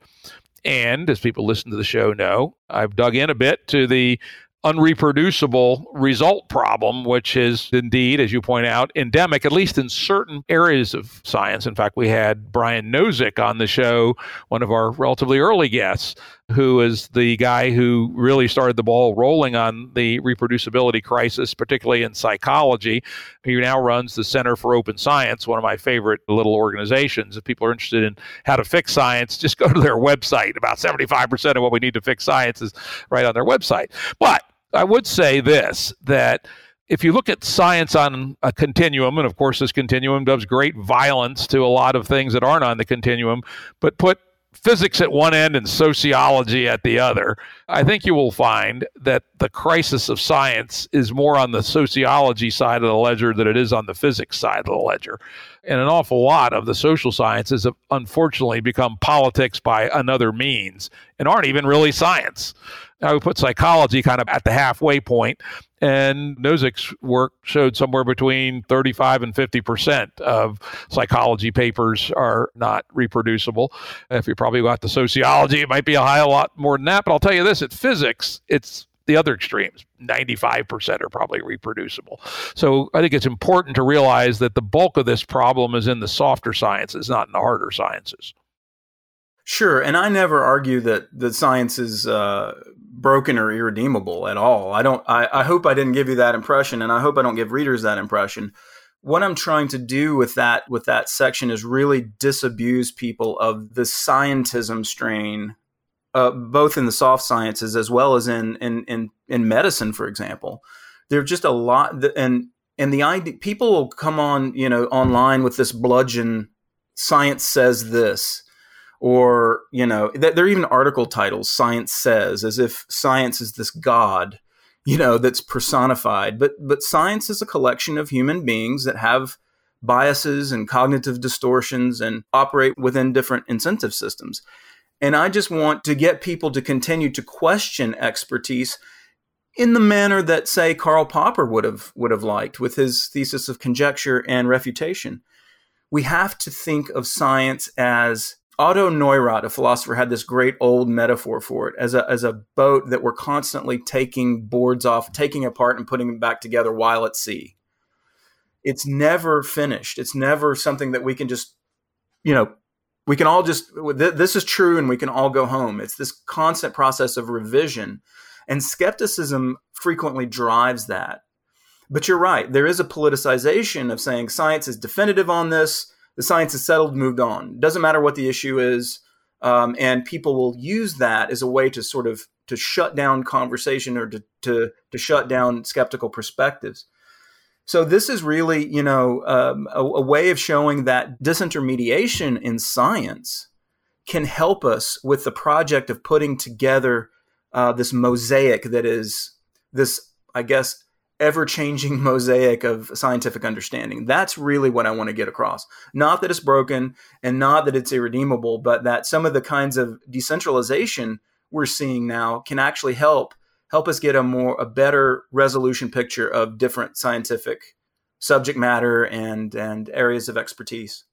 And as people listen to the show know, I've dug in a bit to the unreproducible result problem, which is indeed, as you point out, endemic, at least in certain areas of science. In fact, we had Brian Nosek on the show, one of our relatively early guests, who is the guy who really started the ball rolling on the reproducibility crisis, particularly in psychology. He now runs the Center for Open Science, one of my favorite little organizations. If people are interested in how to fix science, just go to their website. About 75% of what we need to fix science is right on their website. But I would say this that if you look at science on a continuum, and of course, this continuum does great violence to a lot of things that aren't on the continuum, but put physics at one end and sociology at the other, I think you will find that the crisis of science is more on the sociology side of the ledger than it is on the physics side of the ledger. And an awful lot of the social sciences have unfortunately become politics by another means and aren't even really science. I would put psychology kind of at the halfway point, and Nosek's work showed somewhere between 35 and 50 percent of psychology papers are not reproducible. If you probably got the sociology, it might be a high a lot more than that. But I'll tell you this: at physics, it's the other extremes 95% are probably reproducible so i think it's important to realize that the bulk of this problem is in the softer sciences not in the harder sciences Sure, and I never argue that the science is uh, broken or irredeemable at all. I don't. I, I hope I didn't give you that impression, and I hope I don't give readers that impression. What I'm trying to do with that with that section is really disabuse people of the scientism strain, uh, both in the soft sciences as well as in in in, in medicine, for example. There's just a lot, that, and and the idea people will come on you know online with this bludgeon. Science says this or you know there are even article titles science says as if science is this god you know that's personified. But but science is a collection of human beings that have biases and cognitive distortions and operate within different incentive systems. And i just want to get people to continue to question expertise in the manner that say Karl Popper would have would have liked with his thesis of conjecture and refutation. We have to think of science as Otto Neurath, a philosopher, had this great old metaphor for it as a, as a boat that we're constantly taking boards off, taking apart, and putting them back together while at sea. It's never finished. It's never something that we can just, you know, we can all just, this is true and we can all go home. It's this constant process of revision. And skepticism frequently drives that. But you're right. There is a politicization of saying science is definitive on this the science is settled, moved on. Doesn't matter what the issue is, um, and people will use that as a way to sort of to shut down conversation or to to, to shut down skeptical perspectives. So this is really, you know, um, a, a way of showing that disintermediation in science can help us with the project of putting together uh, this mosaic that is this, I guess, ever changing mosaic of scientific understanding. That's really what I want to get across. Not that it's broken and not that it's irredeemable, but that some of the kinds of decentralization we're seeing now can actually help help us get a more a better resolution picture of different scientific subject matter and and areas of expertise.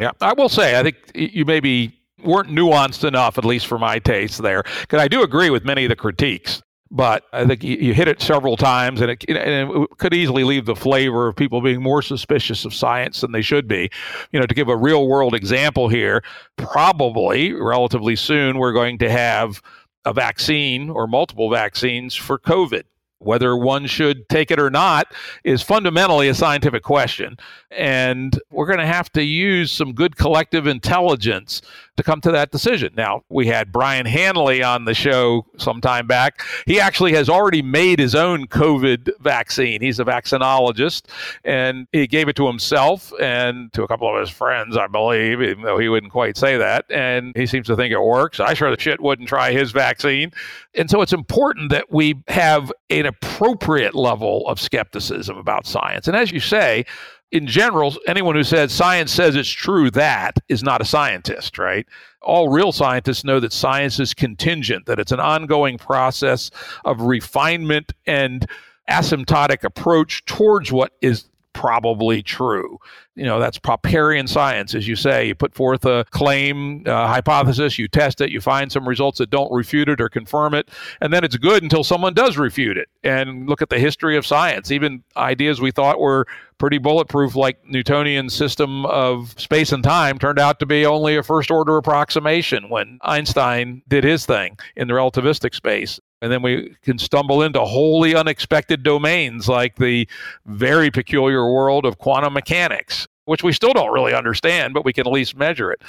Yeah, I will say I think you maybe weren't nuanced enough, at least for my taste there, because I do agree with many of the critiques. But I think you, hit it several times, and it, and it could easily leave the flavor of people being more suspicious of science than they should be. You know, to give a real world example here, probably relatively soon we're going to have a vaccine or multiple vaccines for COVID. Whether one should take it or not is fundamentally a scientific question. And we're going to have to use some good collective intelligence to come to that decision. Now, we had Brian Hanley on the show some time back. He actually has already made his own COVID vaccine. He's a vaccinologist, and he gave it to himself and to a couple of his friends, I believe, even though he wouldn't quite say that. And he seems to think it works. I sure the shit wouldn't try his vaccine. And so it's important that we have an appropriate level of skepticism about science. And as you say, in general, anyone who says science says it's true that is not a scientist, right? All real scientists know that science is contingent, that it's an ongoing process of refinement and asymptotic approach towards what is probably true. You know, that's Popperian science, as you say. You put forth a claim, a hypothesis, you test it, you find some results that don't refute it or confirm it, and then it's good until someone does refute it. And look at the history of science. Even ideas we thought were pretty bulletproof, like Newtonian system of space and time, turned out to be only a first order approximation when Einstein did his thing in the relativistic space. And then we can stumble into wholly unexpected domains like the very peculiar world of quantum mechanics, which we still don't really understand, but we can at least measure it.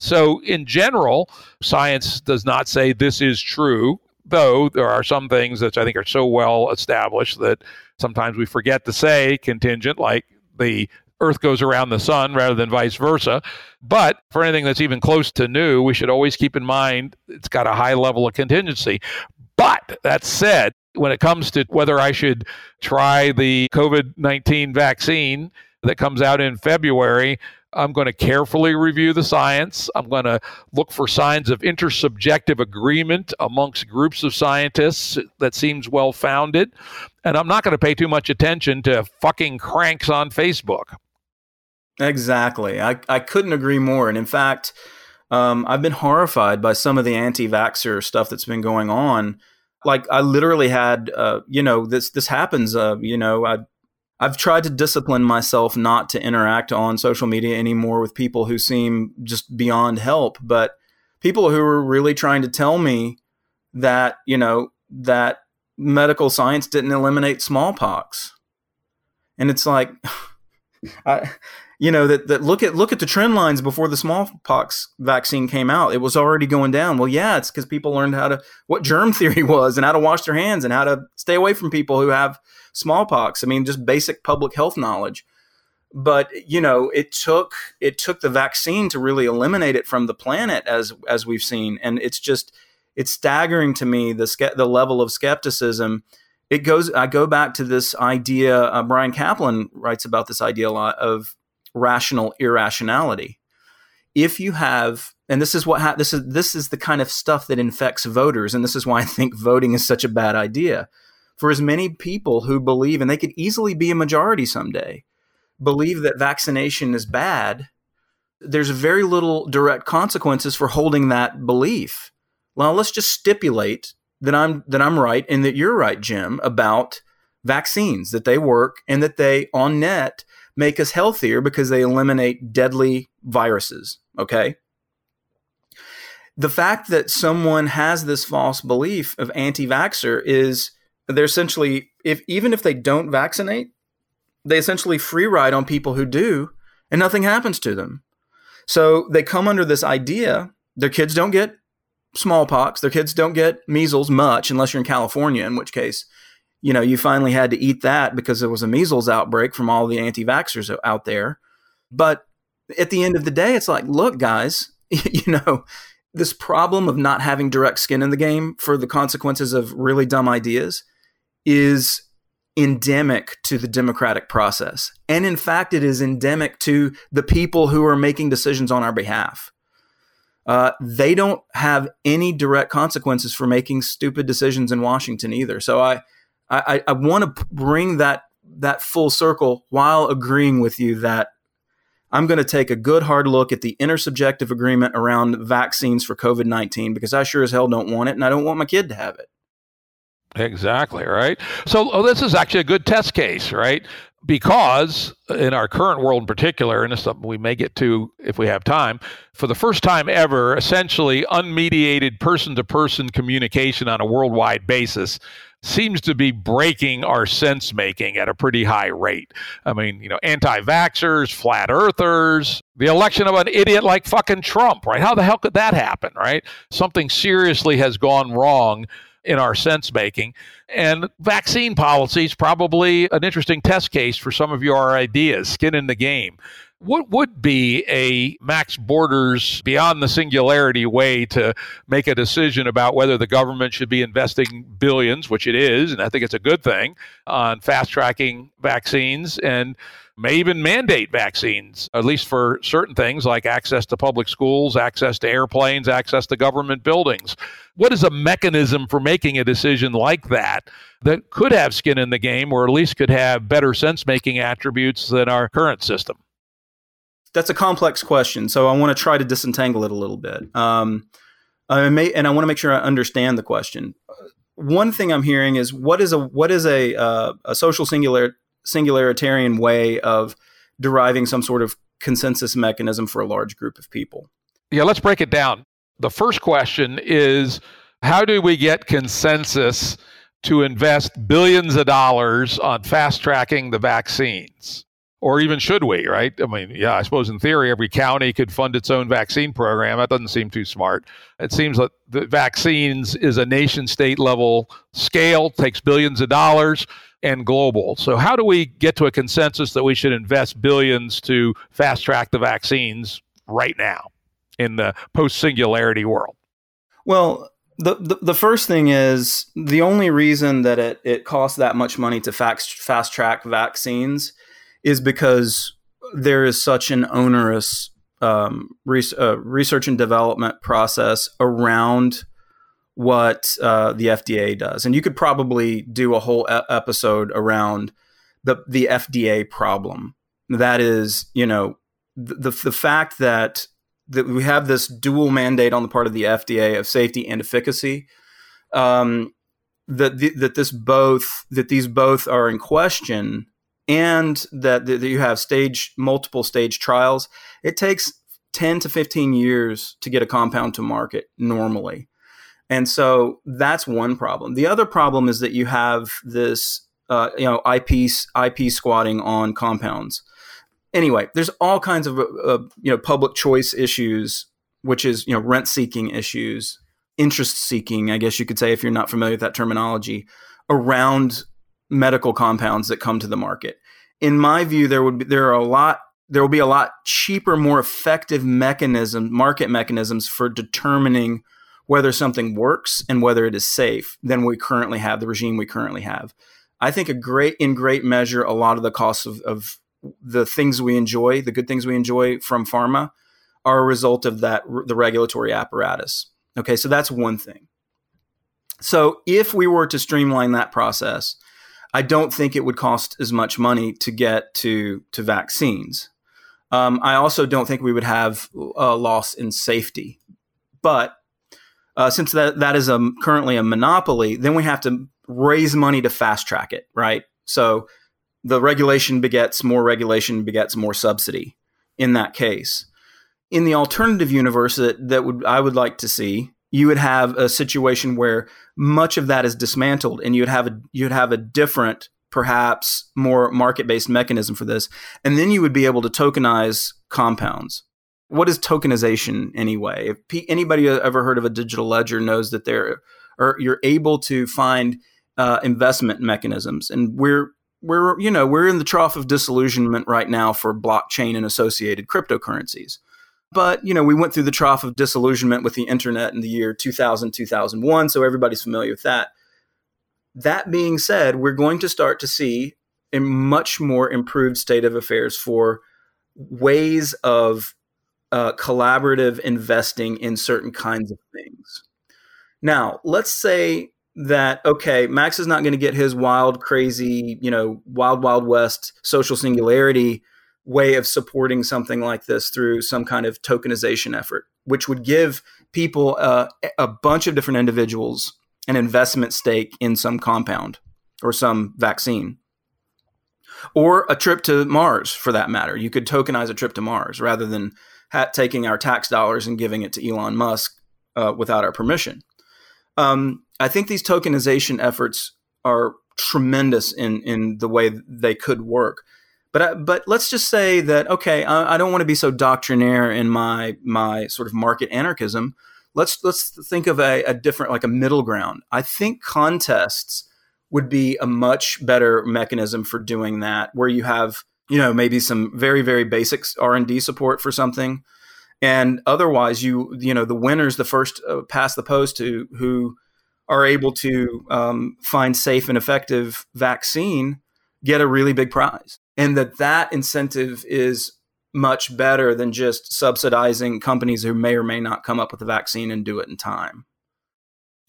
So, in general, science does not say this is true, though there are some things that I think are so well established that sometimes we forget to say contingent, like the Earth goes around the sun rather than vice versa. But for anything that's even close to new, we should always keep in mind it's got a high level of contingency. But that said, when it comes to whether I should try the COVID 19 vaccine that comes out in February, I'm going to carefully review the science. I'm going to look for signs of intersubjective agreement amongst groups of scientists that seems well founded. And I'm not going to pay too much attention to fucking cranks on Facebook. Exactly. I, I couldn't agree more. And in fact, um, I've been horrified by some of the anti-vaxxer stuff that's been going on. Like I literally had, uh, you know, this this happens. Uh, you know, I I've tried to discipline myself not to interact on social media anymore with people who seem just beyond help, but people who are really trying to tell me that you know that medical science didn't eliminate smallpox, and it's like. I, you know that, that look at look at the trend lines before the smallpox vaccine came out. It was already going down. Well yeah it's because people learned how to what germ theory was and how to wash their hands and how to stay away from people who have smallpox. I mean just basic public health knowledge. But you know it took it took the vaccine to really eliminate it from the planet as as we've seen. And it's just it's staggering to me the the level of skepticism. It goes i go back to this idea uh, bryan caplan writes about this idea a lot of rational irrationality. If you have, and this is what ha- this is this is the kind of stuff that infects voters, and this is why I think voting is such a bad idea. For as many people who believe, and they could easily be a majority someday, believe that vaccination is bad, there's very little direct consequences for holding that belief. Well, let's just stipulate that I'm that I'm right and that you're right, Jim, about vaccines, that they work and that they on net make us healthier because they eliminate deadly viruses. Okay. The fact that someone has this false belief of anti vaxxer is they're essentially, if even if they don't vaccinate, they essentially free ride on people who do and nothing happens to them. So they come under this idea their kids don't get smallpox, their kids don't get measles much unless you're in California, in which case you know, you finally had to eat that because there was a measles outbreak from all the anti vaxxers out there. But at the end of the day, it's like, look, guys, you know, this problem of not having direct skin in the game for the consequences of really dumb ideas is endemic to the democratic process. And in fact, it is endemic to the people who are making decisions on our behalf. Uh, they don't have any direct consequences for making stupid decisions in Washington either. So I, I, I want to bring that that full circle while agreeing with you that I'm going to take a good hard look at the intersubjective agreement around vaccines for COVID 19 because I sure as hell don't want it and I don't want my kid to have it. Exactly, right? So oh, this is actually a good test case, right? Because uh, in our current world in particular, and is something we may get to if we have time, for the first time ever, essentially unmediated person to person communication on a worldwide basis seems to be breaking our sense making at a pretty high rate. I mean, you know, anti vaxxers, flat earthers, the election of an idiot like fucking Trump, right? How the hell could that happen, right? Something seriously has gone wrong in our sense making. And vaccine policy is probably an interesting test case for some of your ideas, skin in the game. What would be a max borders beyond the singularity way to make a decision about whether the government should be investing billions, which it is, and I think it's a good thing, on fast tracking vaccines and may even mandate vaccines, at least for certain things like access to public schools, access to airplanes, access to government buildings. What is a mechanism for making a decision like that that could have skin in the game or at least could have better sense making attributes than our current system? That's a complex question. So I want to try to disentangle it a little bit. Um, I may, and I want to make sure I understand the question. One thing I'm hearing is what is a what is a uh, a social singular singularitarian way of deriving some sort of consensus mechanism for a large group of people? Yeah, let's break it down. The first question is how do we get consensus to invest billions of dollars on fast tracking the vaccines? Or even should we, right? I mean, yeah, I suppose in theory, every county could fund its own vaccine program. That doesn't seem too smart. It seems that the vaccines is a nation state level scale, takes billions of dollars, and global. So, how do we get to a consensus that we should invest billions to fast track the vaccines right now in the post singularity world? Well, the, the, the first thing is the only reason that it, it costs that much money to fast, fast track vaccines is because there is such an onerous um, uh, research and development process around what uh, the FDA does, and you could probably do a whole e- episode around the the FDA problem. That is, you know, the the fact that that we have this dual mandate on the part of the FDA of safety and efficacy. Um, that the, that this both that these both are in question and that, that you have stage multiple stage trials, it takes 10 to 15 years to get a compound to market normally. And so that's one problem. The other problem is that you have this, uh, you know, IP IP squatting on compounds. Anyway, there's all kinds of uh, you know public choice issues, which is you know rent seeking issues, interest seeking, I guess you could say if you're not familiar with that terminology, around medical compounds that come to the market. In my view, there would be, there are a lot there will be a lot cheaper, more effective mechanism market mechanisms for determining whether something works and whether it is safe than we currently have the regime we currently have. I think a great in great measure a lot of the costs of, of the things we enjoy, the good things we enjoy from pharma, are a result of that the regulatory apparatus. Okay, so that's one thing. So if we were to streamline that process I don't think it would cost as much money to get to to vaccines. Um, I also don't think we would have a loss in safety. But uh, since that that is a currently a monopoly, then we have to raise money to fast track it, right? So the regulation begets more regulation begets more subsidy. In that case, in the alternative universe that that would I would like to see you would have a situation where much of that is dismantled and you'd have a you'd have a different perhaps more market-based mechanism for this. And then you would be able to tokenize compounds. What is tokenization anyway? If P- anybody ever heard of a digital ledger knows that there or you're able to find uh, investment mechanisms. And we're we're you know we're in the trough of disillusionment right now for blockchain and associated cryptocurrencies but, you know, we went through the trough of disillusionment with the internet in the year 2000, 2001. So everybody's familiar with that. That being said, we're going to start to see a much more improved state of affairs for ways of uh, collaborative investing in certain kinds of things. Now, let's say that okay, Max is not going to get his wild, crazy, you know, wild, wild west social singularity way of supporting something like this through some kind of tokenization effort, which would give people uh, a bunch of different individuals an investment stake in some compound or some vaccine or a trip to Mars for that matter. You could tokenize a trip to Mars rather than ha- taking our tax dollars and giving it to Elon Musk uh, without our permission. Um, I think these tokenization efforts are tremendous in in the way they could work. But but let's just say that okay, I, I don't want to be so doctrinaire in my my sort of market anarchism. Let's let's think of a, a different like a middle ground. I think contests would be a much better mechanism for doing that, where you have you know maybe some very very basic R and D support for something, and otherwise you you know the winners the first uh, past the post to who are able to um, find safe and effective vaccine get a really big prize and that that incentive is much better than just subsidizing companies who may or may not come up with a vaccine and do it in time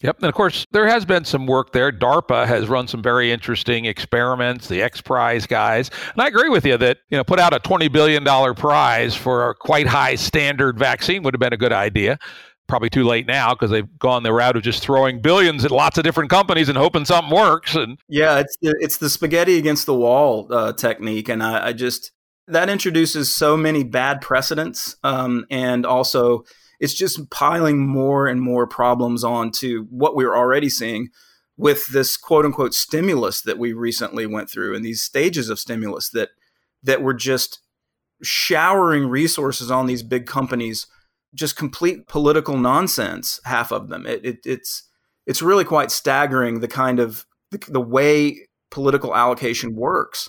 Yep. And of course, there has been some work there. DARPA has run some very interesting experiments, the X Prize guys. And I agree with you that, you know, put out a $20 billion prize for a quite high standard vaccine would have been a good idea. Probably too late now because they've gone the route of just throwing billions at lots of different companies and hoping something works. And yeah, it's the, it's the spaghetti against the wall uh, technique, and I, I, just that introduces so many bad precedents, um, and also it's just piling more and more problems onto what we are already seeing with this quote unquote stimulus that we recently went through and these stages of stimulus that that were just showering resources on these big companies just complete political nonsense half of them. It, it, it's it's really quite staggering the kind of the, the way political allocation works.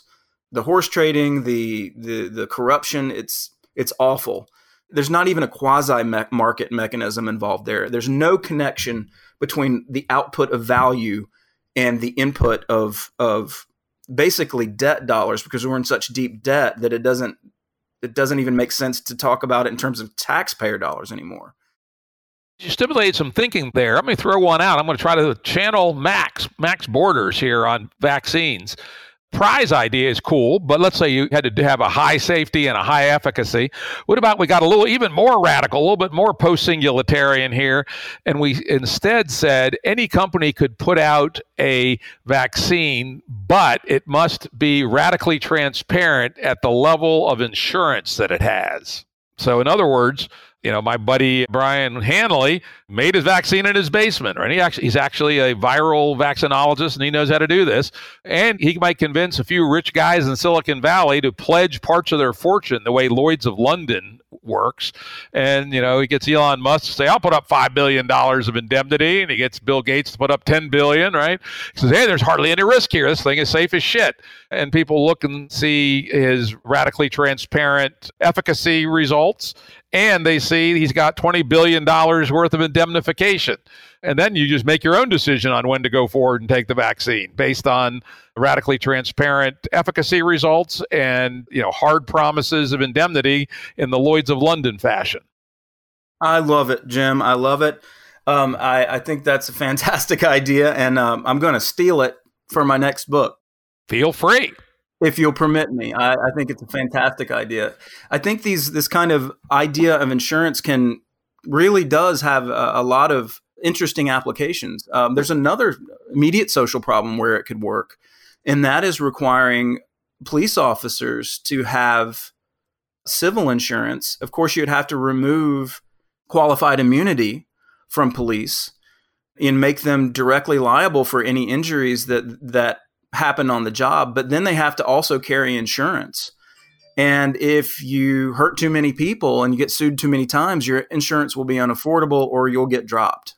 The horse trading the the the corruption it's it's awful. There's not even a quasi market mechanism involved there. There's no connection between the output of value and the input of of basically debt dollars because we're in such deep debt that it doesn't it doesn't even make sense to talk about it in terms of taxpayer dollars anymore. You stimulated some thinking there. I'm going to throw one out. I'm going to try to channel Max Max Borders here on vaccines prize idea is cool, but let's say you had to have a high safety and a high efficacy. What about we got a little even more radical, a little bit more post singularitarian here, and we instead said any company could put out a vaccine, but it must be radically transparent at the level of insurance that it has. So, in other words, you know, my buddy Brian Hanley made his vaccine in his basement, right? He actually, he's actually a viral vaccinologist and he knows how to do this. And he might convince a few rich guys in Silicon Valley to pledge parts of their fortune the way Lloyd's of London works. And, you know, he gets Elon Musk to say, I'll put up $5 billion of indemnity. And he gets Bill Gates to put up 10 billion, right? He says, hey, there's hardly any risk here. This thing is safe as shit. And people look and see his radically transparent efficacy results and they see he's got $20 billion worth of indemnification. And then you just make your own decision on when to go forward and take the vaccine based on radically transparent efficacy results and you know hard promises of indemnity in the Lloyd's of London fashion. I love it, Jim. I love it. Um, I, I, think that's a fantastic idea, and um, I'm going to steal it for my next book. Feel free if you'll permit me. I, I, think it's a fantastic idea. I think these this kind of idea of insurance can really does have a, a lot of interesting applications. Um, there's another immediate social problem where it could work, and that is requiring police officers to have civil insurance. Of course, you'd have to remove qualified immunity from police and make them directly liable for any injuries that that happen on the job, but then they have to also carry insurance. And if you hurt too many people and you get sued too many times, your insurance will be unaffordable or you'll get dropped.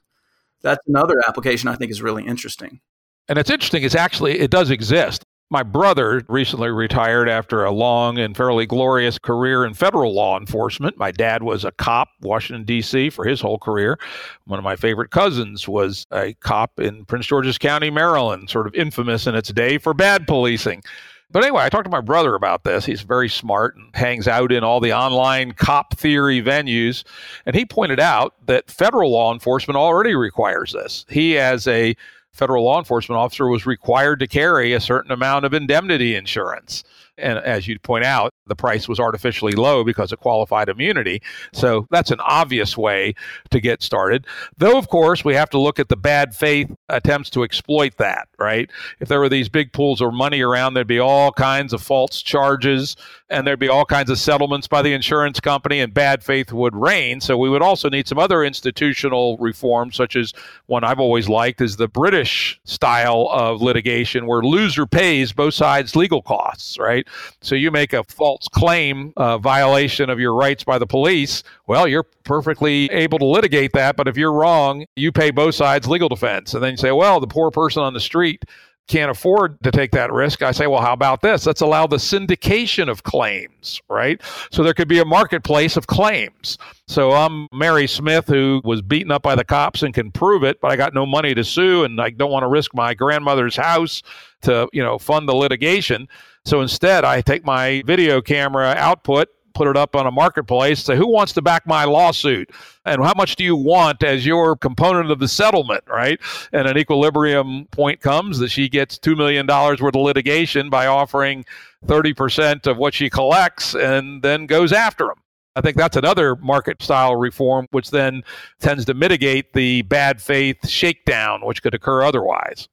That's another application I think is really interesting. And it's interesting, it's actually, it does exist. My brother recently retired after a long and fairly glorious career in federal law enforcement. My dad was a cop, Washington, D.C., for his whole career. One of my favorite cousins was a cop in Prince George's County, Maryland, sort of infamous in its day for bad policing. But anyway, I talked to my brother about this. He's very smart and hangs out in all the online cop theory venues. And he pointed out that federal law enforcement already requires this. He, as a federal law enforcement officer was required to carry a certain amount of indemnity insurance. And as you point out, the price was artificially low because of qualified immunity. So that's an obvious way to get started. Though, of course, we have to look at the bad faith attempts to exploit that, right? If there were these big pools of money around, there'd be all kinds of false charges and there'd be all kinds of settlements by the insurance company and bad faith would reign. So we would also need some other institutional reforms, such as one I've always liked is the British style of litigation where loser pays both sides legal costs, right? So you make a false claim uh, violation of your rights by the police. Well, you're perfectly able to litigate that, but if you're wrong, you pay both sides legal defense. And then you say, well, the poor person on the street can't afford to take that risk. I say, well, how about this? Let's allow the syndication of claims, right? So there could be a marketplace of claims. So I'm Mary Smith, who was beaten up by the cops and can prove it, but I got no money to sue and I don't want to risk my grandmother's house to, you know, fund the litigation. So instead, I take my video camera output put it up on a marketplace, say, who wants to back my lawsuit? And how much do you want as your component of the settlement, right? And an equilibrium point comes that she gets $2 million worth of litigation by offering 30% of what she collects and then goes after them. I think that's another market style reform, which then tends to mitigate the bad faith shakedown, which could occur otherwise.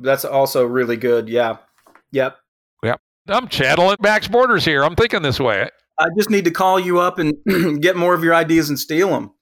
That's also really good. Yeah. Yep. I'm channeling Max Borders here. I'm thinking this way. I just need to call you up and get more of your ideas and steal them.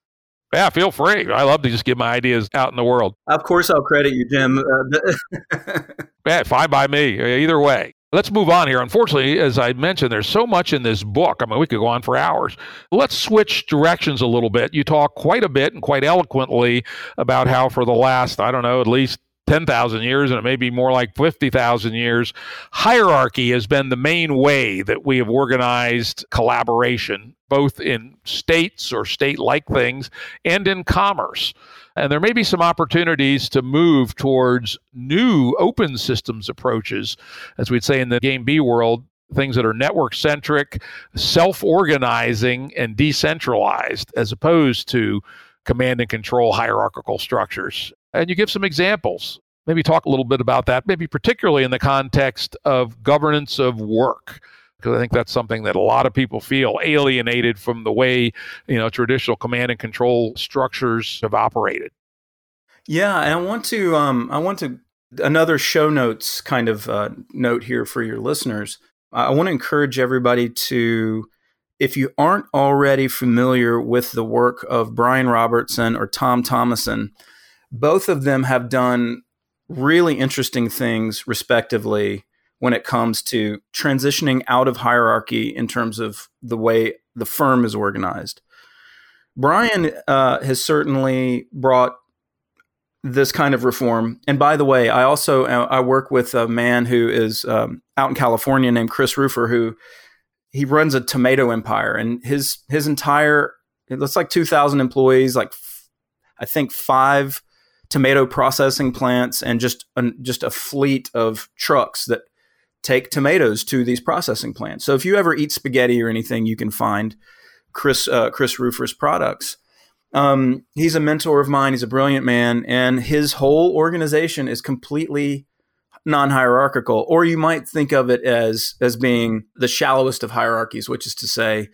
Yeah, feel free. I love to just get my ideas out in the world. Of course, I'll credit you, Jim. Uh, yeah, fine by me. Either way. Let's move on here. Unfortunately, as I mentioned, there's so much in this book. I mean, we could go on for hours. Let's switch directions a little bit. You talk quite a bit and quite eloquently about how, for the last, I don't know, at least 10,000 years, and it may be more like 50,000 years, hierarchy has been the main way that we have organized collaboration, both in states or state like things and in commerce. And there may be some opportunities to move towards new open systems approaches, as we'd say in the game B world, things that are network centric, self organizing, and decentralized, as opposed to command and control hierarchical structures and you give some examples. Maybe talk a little bit about that, maybe particularly in the context of governance of work because I think that's something that a lot of people feel alienated from the way you know traditional command and control structures have operated. Yeah, and I want to um, I want to another show notes kind of uh, note here for your listeners. I want to encourage everybody to, if you aren't already familiar with the work of Brian Robertson or Tom Thomison, both of them have done really interesting things, respectively, when it comes to transitioning out of hierarchy in terms of the way the firm is organized. Brian uh, has certainly brought this kind of reform. And by the way, I also uh, I work with a man who is um, out in California named Chris Rufer, who he runs a tomato empire, and his his entire it looks like two thousand employees, like I think five tomato processing plants and just a, just a fleet of trucks that take tomatoes to these processing plants. So if you ever eat spaghetti or anything, you can find Chris uh, Chris Rufer's products. Um, he's a mentor of mine. He's a brilliant man, and his whole organization is completely non-hierarchical. Or you might think of it as as being the shallowest of hierarchies, which is to say,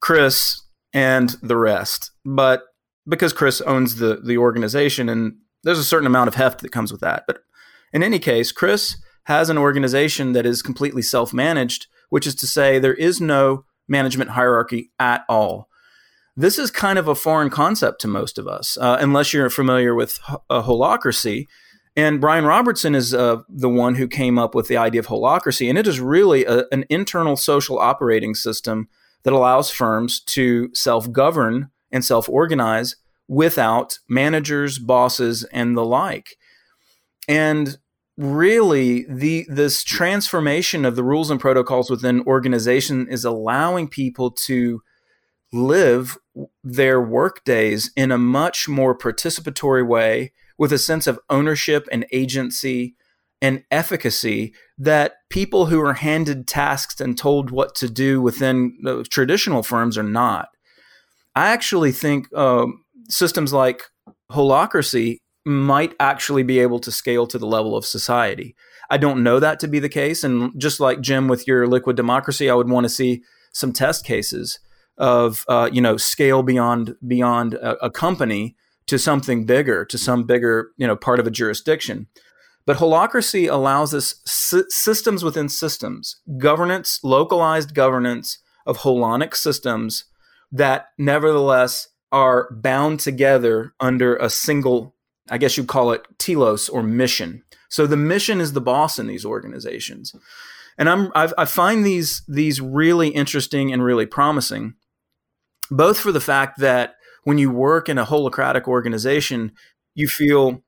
Chris and the rest. But because Chris owns the the organization and there's a certain amount of heft that comes with that. But in any case, Chris has an organization that is completely self managed, which is to say, there is no management hierarchy at all. This is kind of a foreign concept to most of us, uh, unless you're familiar with a holacracy. And Brian Robertson is uh, the one who came up with the idea of holacracy. And it is really a, an internal social operating system that allows firms to self govern and self organize without managers, bosses, and the like. And really the this transformation of the rules and protocols within organization is allowing people to live their work days in a much more participatory way with a sense of ownership and agency and efficacy that people who are handed tasks and told what to do within traditional firms are not. I actually think um, systems like holacracy might actually be able to scale to the level of society. I don't know that to be the case. And just like Jim with your liquid democracy, I would want to see some test cases of uh, you know scale beyond beyond a, a, company to something bigger, to some bigger you know part of a jurisdiction. But holacracy allows us systems within systems, governance, localized governance of holonic systems that nevertheless are bound together under a single, I guess you'd call it telos or mission. So the mission is the boss in these organizations. And I'm, I've, I find these, these really interesting and really promising, both for the fact that when you work in a holacratic organization, you feel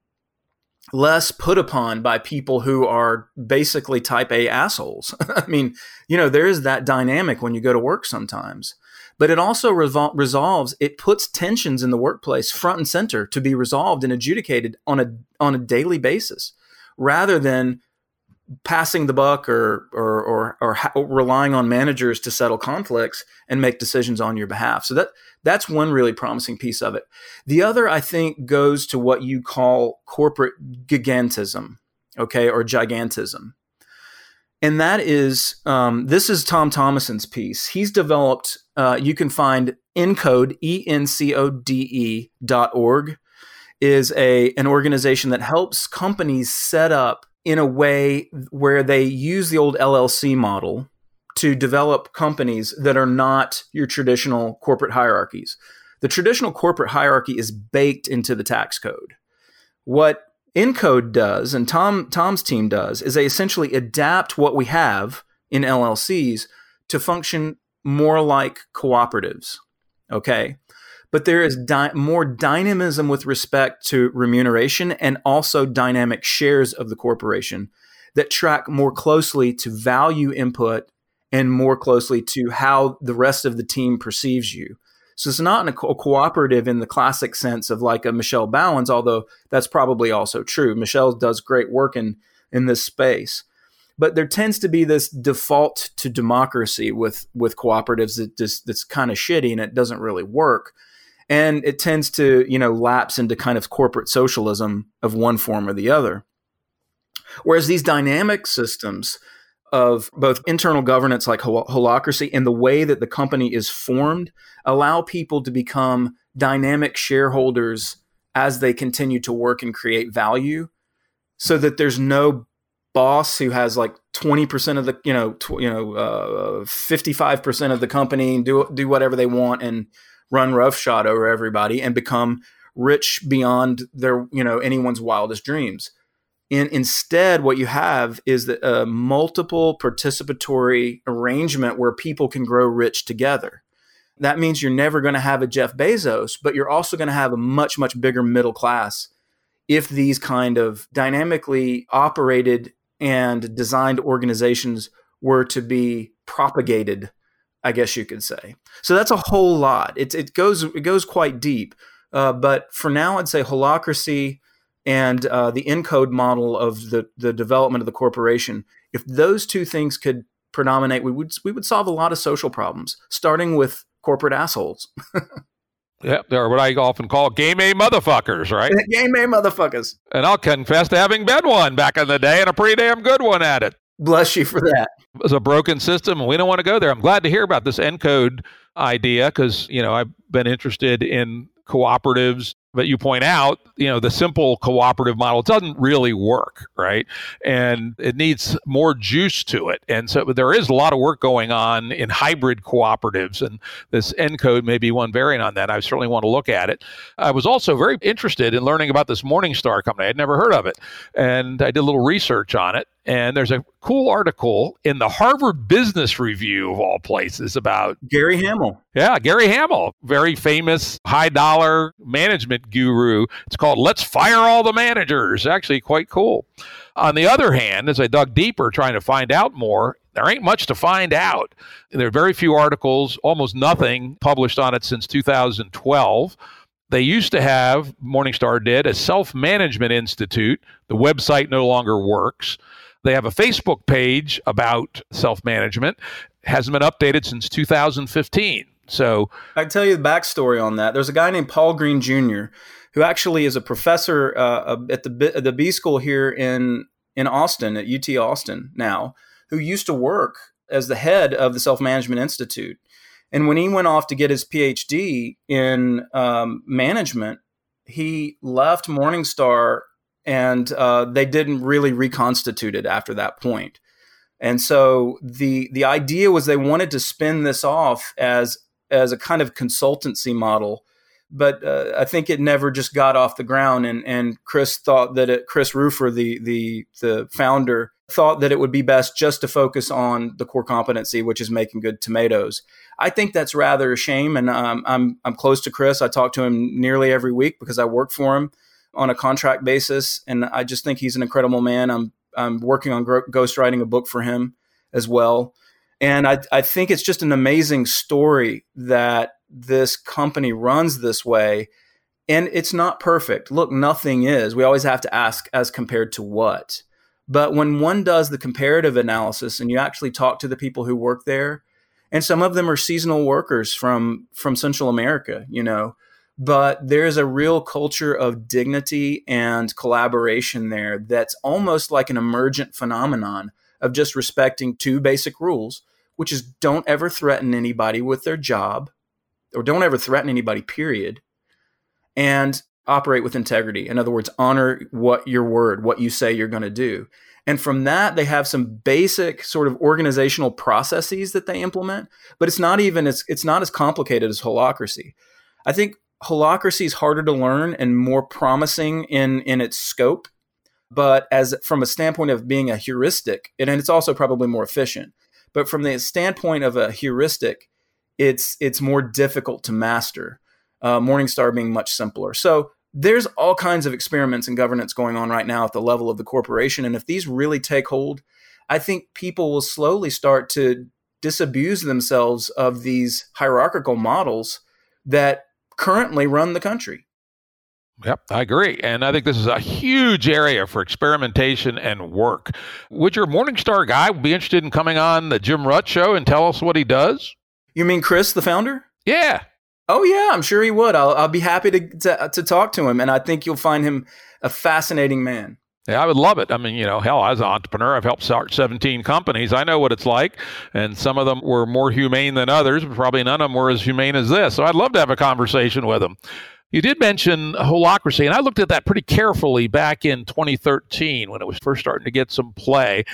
less put upon by people who are basically type A assholes. I mean, you know, there is that dynamic when you go to work sometimes but it also revol- resolves it puts tensions in the workplace front and center to be resolved and adjudicated on a on a daily basis rather than passing the buck or or or, or ha- relying on managers to settle conflicts and make decisions on your behalf. So that that's one really promising piece of it. The other i think goes to what you call corporate gigantism okay or gigantism and that is um, this is Tom Thomison's piece. He's developed. Uh, you can find Encode E N C O D E dot org is a an organization that helps companies set up in a way where they use the old LLC model to develop companies that are not your traditional corporate hierarchies. The traditional corporate hierarchy is baked into the tax code. What Encode does, and Tom Tom's team does, is they essentially adapt what we have in LLCs to function more like cooperatives. Okay. But there is di- more dynamism with respect to remuneration and also dynamic shares of the corporation that track more closely to value input and more closely to how the rest of the team perceives you. So it's not a, co- cooperative in the classic sense of like a Michel Bauwens, although that's probably also true. Michelle does great work in in this space, but there tends to be this default to democracy with with cooperatives that just that's kind of shitty and it doesn't really work, and it tends to you know lapse into kind of corporate socialism of one form or the other. Whereas these dynamic systems of both internal governance like hol- holacracy and the way that the company is formed allow people to become dynamic shareholders as they continue to work and create value so that there's no boss who has like 20% of the you know tw- you know uh, 55% of the company and do do whatever they want and run roughshod over everybody and become rich beyond their you know anyone's wildest dreams and instead, what you have is a multiple participatory arrangement where people can grow rich together. That means you're never going to have a Jeff Bezos, but you're also going to have a much, much bigger middle class if these kind of dynamically operated and designed organizations were to be propagated, I guess you could say. So that's a whole lot. It, it goes it goes quite deep. Uh, but for now, I'd say holacracy and uh, the encode model of the the development of the corporation. If those two things could predominate, we would we would solve a lot of social problems, starting with corporate assholes. Yeah, they're what I often call game A motherfuckers, right? game A motherfuckers. And I'll confess to having been one back in the day and a pretty damn good one at it. Bless you for that. It was a broken system and we don't want to go there. I'm glad to hear about this encode idea because, you know, I've been interested in cooperatives but you point out, you know, the simple cooperative model doesn't really work, right? And it needs more juice to it. And so there is a lot of work going on in hybrid cooperatives, and this ENCODE may be one variant on that. I certainly want to look at it. I was also very interested in learning about this Morning Star company. I'd never heard of it, and I did a little research on it. And there's a cool article in the Harvard Business Review of all places about Gary Hamel. Yeah, Gary Hamel, very famous high dollar management management guru. It's called Let's Fire All the Managers. Actually, quite cool. On the other hand, as I dug deeper trying to find out more, there ain't much to find out. There are very few articles, almost nothing published on it since 2012. They used to have, Morning Star did, a self management institute. The website no longer works. They have a Facebook page about self management, hasn't been updated since 2015. So I can tell you the backstory on that. There's a guy named Paul Green Jr. who actually is a professor uh, at the the B school here in in Austin at UT Austin now, who used to work as the head of the Self Management Institute. And when he went off to get his PhD in um, management, he left Morning Star and uh, they didn't really reconstitute it after that point. And so the the idea was they wanted to spin this off as as a kind of consultancy model, but uh, I think it never just got off the ground. And and Chris thought that it, Chris Rufer, the the the founder, thought that it would be best just to focus on the core competency, which is making good tomatoes. I think that's rather a shame, and um, I'm I'm close to Chris. I talk to him nearly every week because I work for him on a contract basis, and I just think he's an incredible man. I'm I'm working on ghostwriting a book for him as well, and I I think it's just an amazing story that this company runs this way, and it's not perfect. Look, nothing is. We always have to ask as compared to what. But when one does the comparative analysis and you actually talk to the people who work there, and some of them are seasonal workers from from Central America, you know. But there's a real culture of dignity and collaboration there that's almost like an emergent phenomenon of just respecting two basic rules, which is don't ever threaten anybody with their job, or don't ever threaten anybody, period, and operate with integrity. In other words, honor what your word, what you say you're going to do. And from that, they have some basic sort of organizational processes that they implement, but it's not even it's it's not as complicated as holacracy. I think holacracy is harder to learn and more promising in in its scope, but as from a standpoint of being a heuristic, and it's also probably more efficient. But from the standpoint of a heuristic, it's it's more difficult to master. Uh, Morning Star being much simpler. So there's all kinds of experiments and governance going on right now at the level of the corporation. And if these really take hold, I think people will slowly start to disabuse themselves of these hierarchical models that currently run the country. Yep, I agree. And I think this is a huge area for experimentation and work. Would your Morning Star guy be interested in coming on the Jim Rutt show and tell us what he does? You mean Chris, the founder? Yeah. Oh yeah, I'm sure he would. I'll, I'll be happy to, to, to talk to him, and I think you'll find him a fascinating man. Yeah, I would love it. I mean, you know, hell, as an entrepreneur, I've helped start 17 companies. I know what it's like, and some of them were more humane than others, but probably none of them were as humane as this. So I'd love to have a conversation with them. You did mention holacracy, and I looked at that pretty carefully back in 2013 when it was first starting to get some play.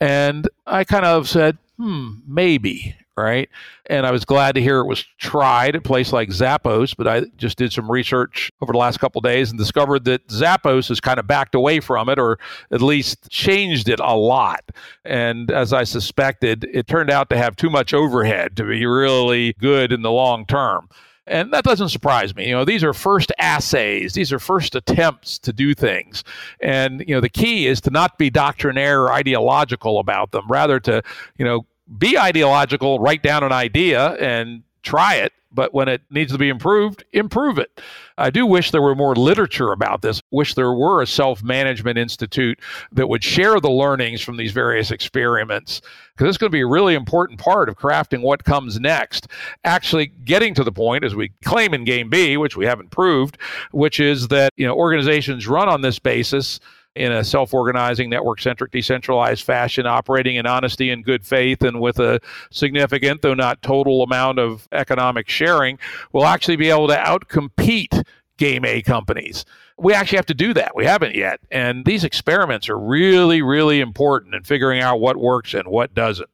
And I kind of said, hmm, maybe right? And I was glad to hear it was tried at a place like Zappos, but I just did some research over the last couple days and discovered that Zappos has kind of backed away from it or at least changed it a lot. And as I suspected, it turned out to have too much overhead to be really good in the long term. And that doesn't surprise me. You know, these are first assays, these are first attempts to do things. And, you know, the key is to not be doctrinaire or ideological about them, rather to, you know, be ideological, write down an idea and try it. But when it needs to be improved, improve it. I do wish there were more literature about this. Wish there were a self management institute that would share the learnings from these various experiments, because it's going to be a really important part of crafting what comes next. Actually, getting to the point, as we claim in Game B, which we haven't proved, which is that you know organizations run on this basis in a self organizing, network centric, decentralized fashion, operating in honesty and good faith, and with a significant, though not total, amount of economic sharing, will actually be able to outcompete Game A companies. We actually have to do that. We haven't yet. And these experiments are really, really important in figuring out what works and what doesn't.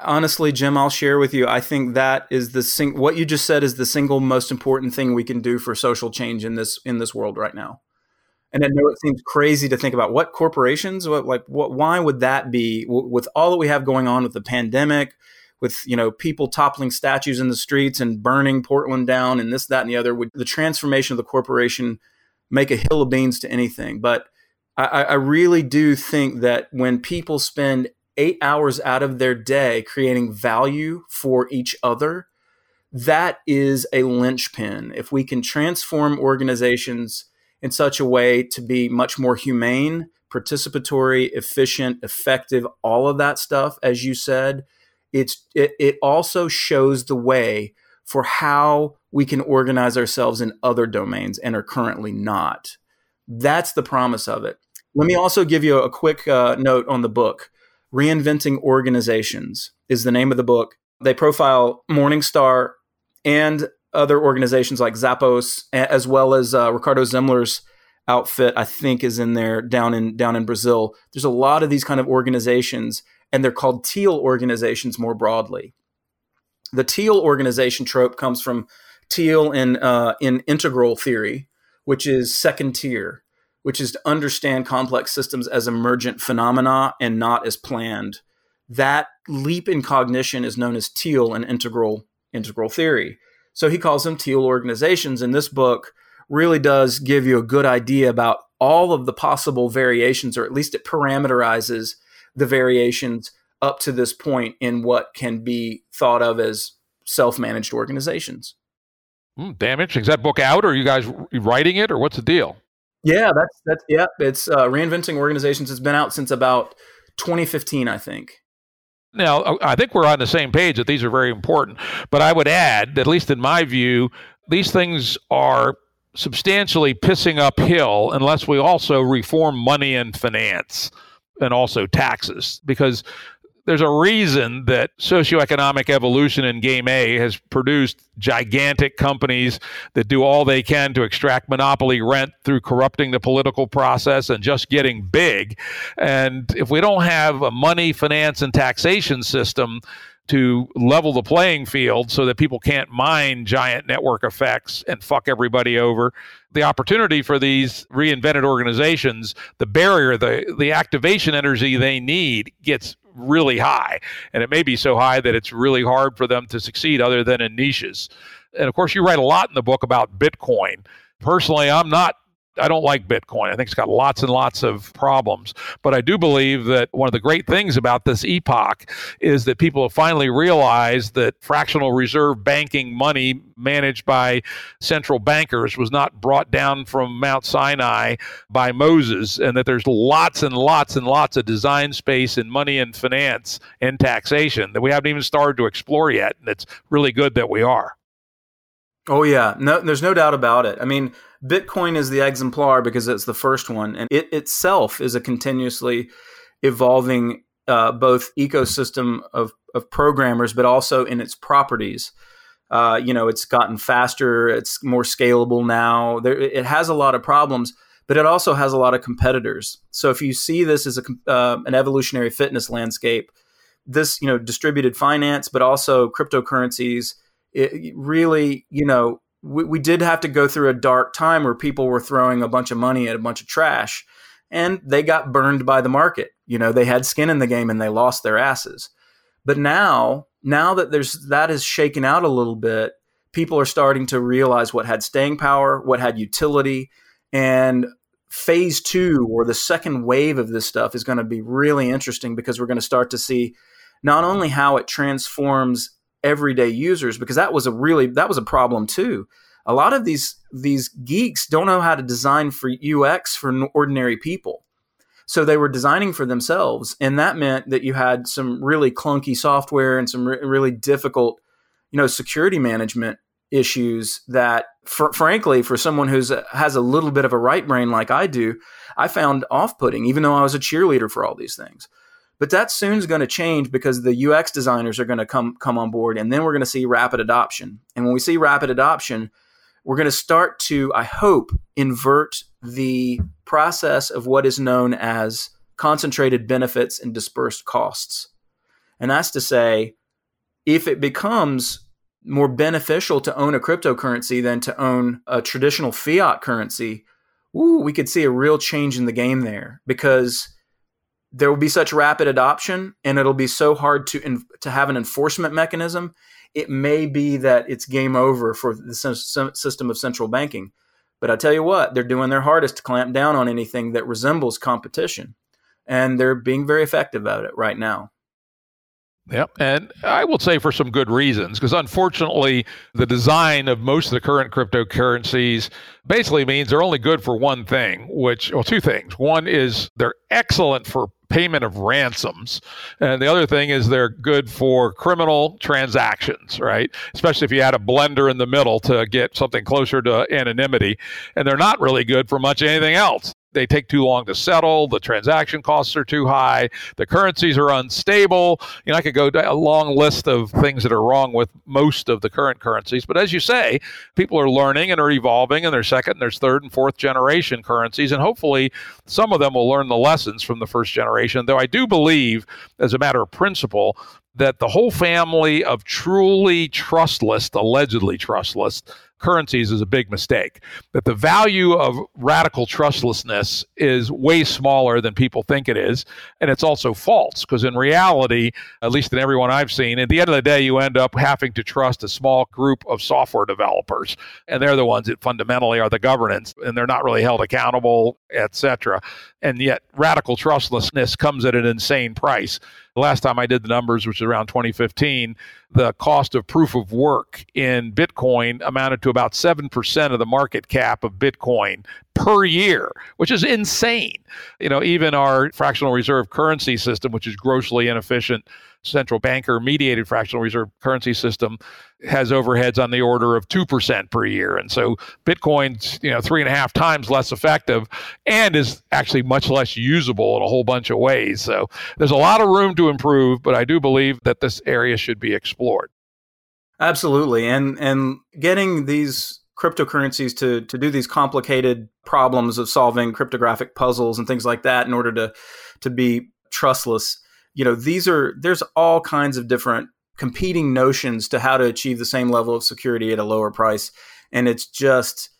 Honestly, Jim, I'll share with you. I think that is the sing- what you just said is the single most important thing we can do for social change in this in this world right now. And I know it seems crazy to think about what corporations, what like what why would that be with all that we have going on with the pandemic, with you know people toppling statues in the streets and burning Portland down and this that and the other would the transformation of the corporation make a hill of beans to anything? But I, I really do think that when people spend eight hours out of their day creating value for each other that is a linchpin. If we can transform organizations in such a way to be much more humane participatory efficient effective all of that stuff as you said it's it, it also shows the way for how we can organize ourselves in other domains and are currently not. That's the promise of it. Let me also give you a quick uh, note on the book. Reinventing Organizations is the name of the book. They profile Morning Star and other organizations like Zappos, as well as uh, Ricardo Semler's outfit. I think is in there down in down in Brazil. There's a lot of these kind of organizations and they're called teal organizations more broadly. The teal organization trope comes from teal in uh, in integral theory, which is second tier, which is to understand complex systems as emergent phenomena and not as planned. That leap in cognition is known as teal in integral integral theory. So he calls them teal organizations, and this book really does give you a good idea about all of the possible variations, or at least it parameterizes the variations up to this point in what can be thought of as self-managed organizations. Mm, damn interesting. Is that book out, or are you guys writing it, or what's the deal? Yeah, that's that's yeah. It's uh, reinventing organizations. It's been out since about 2015, I think. Now, uh, I think we're on the same page that these are very important. But I would add, that at least in my view, these things are substantially pissing uphill unless we also reform money and finance and also taxes because there's a reason that socioeconomic evolution in game A has produced gigantic companies that do all they can to extract monopoly rent through corrupting the political process and just getting big. And if we don't have a money, finance, and taxation system to level the playing field so that people can't mine giant network effects and fuck everybody over. The opportunity for these reinvented organizations, the barrier, the the activation energy they need gets really high. And it may be so high that it's really hard for them to succeed other than in niches. And of course you write a lot in the book about Bitcoin. Personally, I'm not I don't like Bitcoin. I think it's got lots and lots of problems. But I do believe that one of the great things about this epoch is that people have finally realized that fractional reserve banking money managed by central bankers was not brought down from Mount Sinai by Moses, and that there's lots and lots and lots of design space in money and finance and taxation that we haven't even started to explore yet. And it's really good that we are. Oh yeah, no, there's no doubt about it. I mean, Bitcoin is the exemplar because it's the first one, and it itself is a continuously evolving uh, both ecosystem of of programmers, but also in its properties. Uh, you know, it's gotten faster, it's more scalable now. There, it has a lot of problems, but it also has a lot of competitors. So if you see this as a uh, an evolutionary fitness landscape, this you know distributed finance, but also cryptocurrencies it really, you know, we, we did have to go through a dark time where people were throwing a bunch of money at a bunch of trash and they got burned by the market. You know, they had skin in the game and they lost their asses. But now, now that there's that is shaken out a little bit, people are starting to realize what had staying power, what had utility, and phase two or the second wave of this stuff is going to be really interesting because we're going to start to see not only how it transforms everyday users because that was a really that was a problem too. A lot of these these geeks don't know how to design for UX for ordinary people. So they were designing for themselves, and that meant that you had some really clunky software and some re- really difficult, you know, security management issues that, fr- frankly, for someone who's uh, has a little bit of a right brain like I do, I found off-putting, even though I was a cheerleader for all these things. But that soon's going to change because the UX designers are going to come come on board, and then we're going to see rapid adoption. And when we see rapid adoption, we're going to start to, I hope, invert the process of what is known as concentrated benefits and dispersed costs. And that's to say, if it becomes more beneficial to own a cryptocurrency than to own a traditional fiat currency, ooh, we could see a real change in the game there because there will be such rapid adoption and it'll be so hard to to have an enforcement mechanism it may be that it's game over for the system of central banking but i tell you what they're doing their hardest to clamp down on anything that resembles competition and they're being very effective at it right now Yep. And I will say for some good reasons, because unfortunately, the design of most of the current cryptocurrencies basically means they're only good for one thing, which, well, two things. One is they're excellent for payment of ransoms. And the other thing is they're good for criminal transactions, right? Especially if you add a blender in the middle to get something closer to anonymity. And they're not really good for much anything else they take too long to settle. The transaction costs are too high. The currencies are unstable. You know, I could go a long list of things that are wrong with most of the current currencies. But as you say, people are learning and are evolving, and their second, and there's third, and fourth generation currencies, and hopefully some of them will learn the lessons from the first generation. Though I do believe, as a matter of principle, that the whole family of truly trustless, allegedly trustless currencies is a big mistake. That the value of radical trustlessness is way smaller than people think it is. And it's also false because, in reality, at least in everyone I've seen, at the end of the day, you end up having to trust a small group of software developers. And they're the ones that fundamentally are the governance, and they're not really held accountable, etc. And yet, radical trustlessness comes at an insane price. The last time I did the numbers, which was around 2015, the cost of proof of work in Bitcoin amounted to about 7% of the market cap of Bitcoin per year, which is insane. You know, even our fractional reserve currency system, which is grossly inefficient, central banker mediated fractional reserve currency system has overheads on the order of 2% per year. And so Bitcoin's, you know, three and a half times less effective and is actually much less usable in a whole bunch of ways. So there's a lot of room to improve, but I do believe that this area should be explored. Absolutely. And and getting these cryptocurrencies to to do these complicated problems of solving cryptographic puzzles and things like that in order to to be trustless you know these are there's all kinds of different competing notions to how to achieve the same level of security at a lower price. And it's just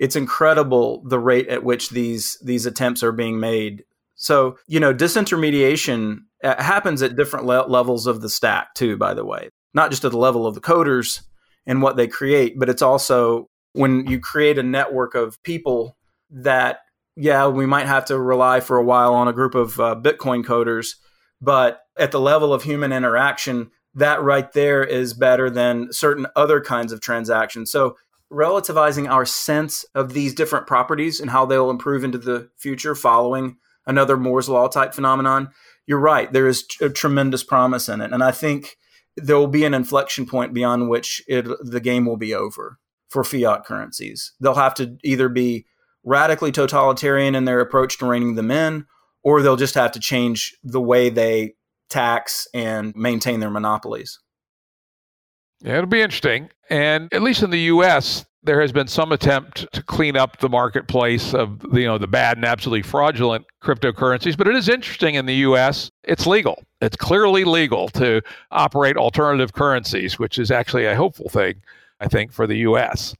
it's incredible the rate at which these these attempts are being made. So you know disintermediation uh, happens at different le- levels of the stack too by the way. Not just at the level of the coders and what they create but it's also when you create a network of people that yeah we might have to rely for a while on a group of uh, bitcoin coders but at the level of human interaction, that right there is better than certain other kinds of transactions. So, relativizing our sense of these different properties and how they'll improve into the future following another Moore's Law type phenomenon, you're right. There is a tremendous promise in it. And I think there will be an inflection point beyond which it, the game will be over for fiat currencies. They'll have to either be radically totalitarian in their approach to reining them in or they'll just have to change the way they tax and maintain their monopolies. Yeah, it'll be interesting. And at least in the US, there has been some attempt to clean up the marketplace of you know the bad and absolutely fraudulent cryptocurrencies but it is interesting in the US it's legal it's clearly legal to operate alternative currencies which is actually a hopeful thing I think for the US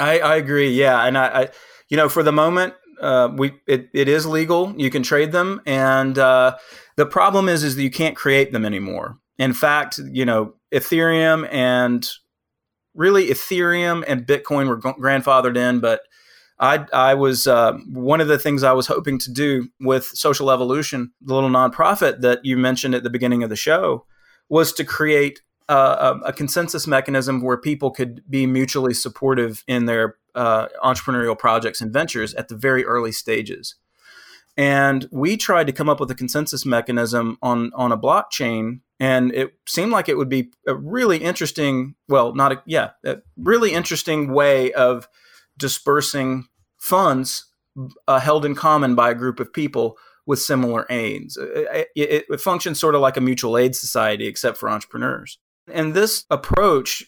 I, I agree yeah and I, I you know for the moment uh, we it, it is legal. You can trade them, and uh, the problem is is that you can't create them anymore. In fact, you know, Ethereum and really Ethereum and Bitcoin were grandfathered in, but I I was uh, one of the things I was hoping to do with Social Evolution, the little nonprofit that you mentioned at the beginning of the show, was to create a, a, consensus mechanism where people could be mutually supportive in their uh, entrepreneurial projects and ventures at the very early stages. And we tried to come up with a consensus mechanism on on a blockchain, and it seemed like it would be a really interesting, well, not a yeah, a really interesting way of dispersing funds uh, held in common by a group of people with similar aims. It, it, it functions sort of like a mutual aid society, except for entrepreneurs. And this approach,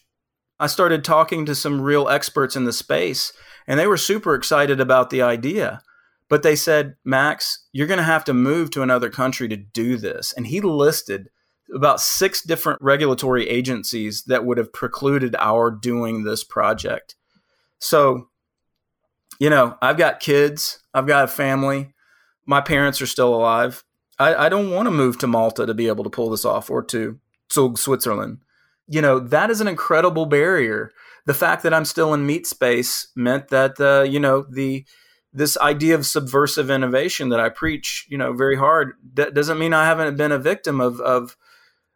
I started talking to some real experts in the space, and they were super excited about the idea. But they said, Max, you're going to have to move to another country to do this. And he listed about six different regulatory agencies that would have precluded our doing this project. So, you know, I've got kids, I've got a family, my parents are still alive. I, I don't want to move to Malta to be able to pull this off or to Zug, Switzerland. You know, that is an incredible barrier. The fact that I'm still in meat space meant that, uh, you know, the this idea of subversive innovation that I preach, you know, very hard, that doesn't mean I haven't been a victim of, of,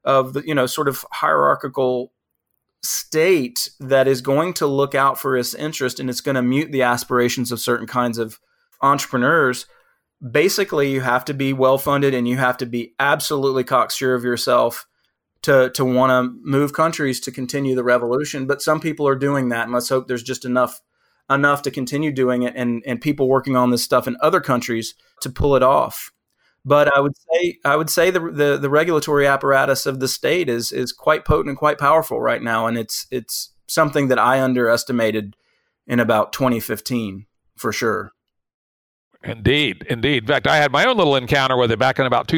of the, you know, sort of hierarchical state that is going to look out for its interest and it's going to mute the aspirations of certain kinds of entrepreneurs basically you have to be well funded and you have to be absolutely cocksure of yourself to to want to move countries to continue the revolution. But some people are doing that, and let's hope there's just enough enough to continue doing it, and and people working on this stuff in other countries to pull it off. But I would say I would say the, the the regulatory apparatus of the state is is quite potent and quite powerful right now, and it's it's something that I underestimated in about 2015 for sure. Indeed, indeed. In fact, I had my own little encounter with it back in about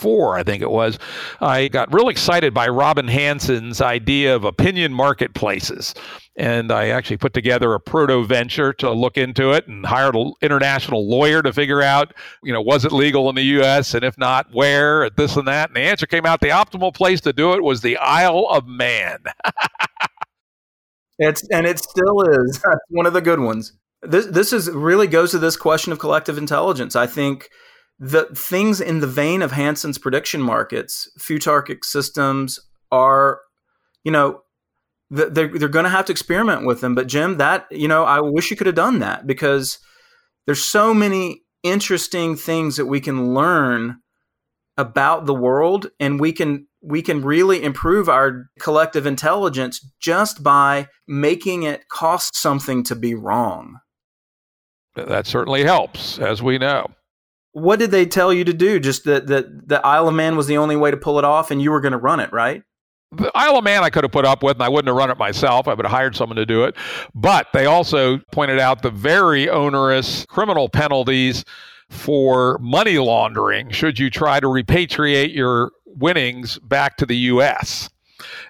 2004, I think it was. I got real excited by Robin Hanson's idea of opinion marketplaces. And I actually put together a proto venture to look into it and hired an international lawyer to figure out, you know, was it legal in the U.S. and if not, where, this and that. And the answer came out the optimal place to do it was the Isle of Man. it's and it still is. That's one of the good ones. This this is really goes to this question of collective intelligence. I think the things in the vein of Hanson's prediction markets, futarchic systems are, you know, they're they're going to have to experiment with them. But Jim, that you know, I wish you could have done that because there's so many interesting things that we can learn about the world, and we can we can really improve our collective intelligence just by making it cost something to be wrong. That certainly helps, as we know. What did they tell you to do? Just that that the Isle of Man was the only way to pull it off, and you were going to run it, right? The Isle of Man I could have put up with, and I wouldn't have run it myself. I would have hired someone to do it. But they also pointed out the very onerous criminal penalties for money laundering should you try to repatriate your winnings back to the U.S.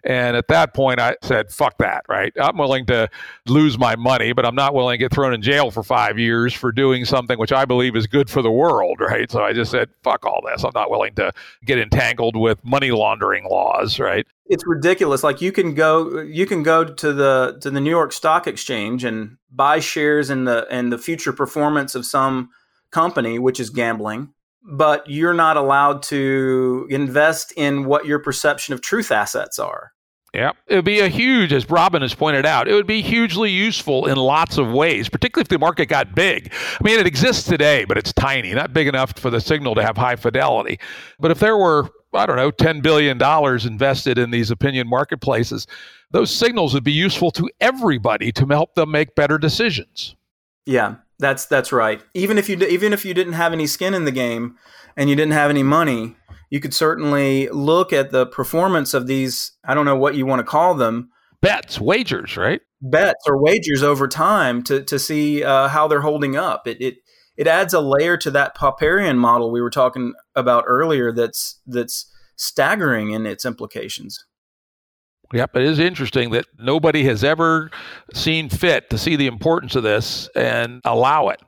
And at that point, I said, fuck that, right? I'm willing to lose my money, but I'm not willing to get thrown in jail for five years for doing something which I believe is good for the world, right? So I just said, fuck all this. I'm not willing to get entangled with money laundering laws, right? It's ridiculous. Like you can go, you can go to the to the New York Stock Exchange and buy shares in the in the future performance of some company, which is gambling but you're not allowed to invest in what your perception of truth assets are. Yeah, it would be a huge, as Robin has pointed out, it would be hugely useful in lots of ways, particularly if the market got big. I mean, it exists today, but it's tiny, not big enough for the signal to have high fidelity. But if there were, I don't know, $10 billion invested in these opinion marketplaces, those signals would be useful to everybody to help them make better decisions. Yeah, that's that's right. Even if you even if you didn't have any skin in the game and you didn't have any money, you could certainly look at the performance of these. I don't know what you want to call them. Bets, wagers, right? Bets or wagers over time to to see uh, how they're holding up. It it it adds a layer to that Popperian model we were talking about earlier. That's that's staggering in its implications. Yep, it is interesting that nobody has ever seen fit to see the importance of this and allow it.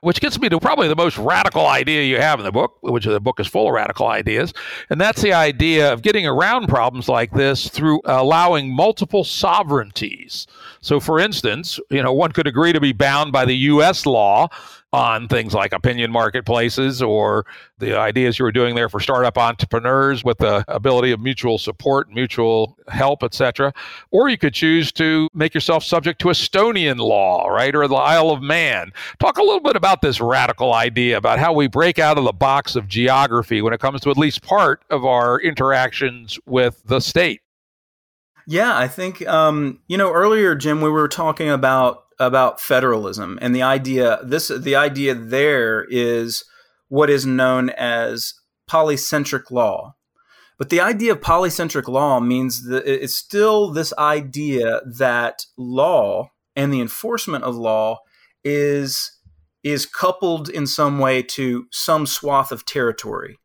Which gets me to probably the most radical idea you have in the book, which the book is full of radical ideas. And that's the idea of getting around problems like this through allowing multiple sovereignties. So, for instance, you know, one could agree to be bound by the U.S. law on things like opinion marketplaces or the ideas you were doing there for startup entrepreneurs with the ability of mutual support, mutual help, etc. Or you could choose to make yourself subject to Estonian law, right, or the Isle of Man. Talk a little bit about this radical idea about how we break out of the box of geography when it comes to at least part of our interactions with the state. Yeah, I think um, you know earlier, Jim, we were talking about about federalism and the idea this the idea there is what is known as polycentric law. But the idea of polycentric law means that it's still this idea that law and the enforcement of law is is coupled in some way to some swath of territory.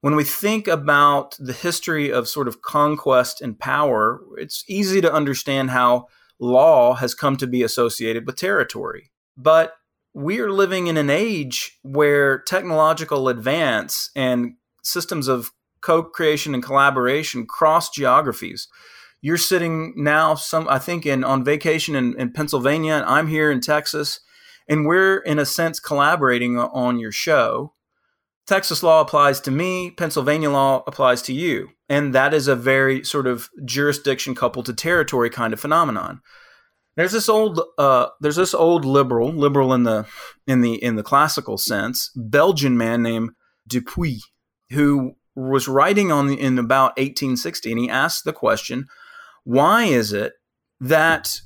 When we think about the history of sort of conquest and power, it's easy to understand how law has come to be associated with territory. But we are living in an age where technological advance and systems of co-creation and collaboration cross geographies. You're sitting now some I think in on vacation in, in Pennsylvania and I'm here in Texas and we're in a sense collaborating on your show. Texas law applies to me, Pennsylvania law applies to you. And that is a very sort of jurisdiction coupled to territory kind of phenomenon. There's this old uh, there's this old liberal, liberal in the in the in the classical sense, Belgian man named de Puydt, who was writing on the, in about 1860 and he asked the question, why is it that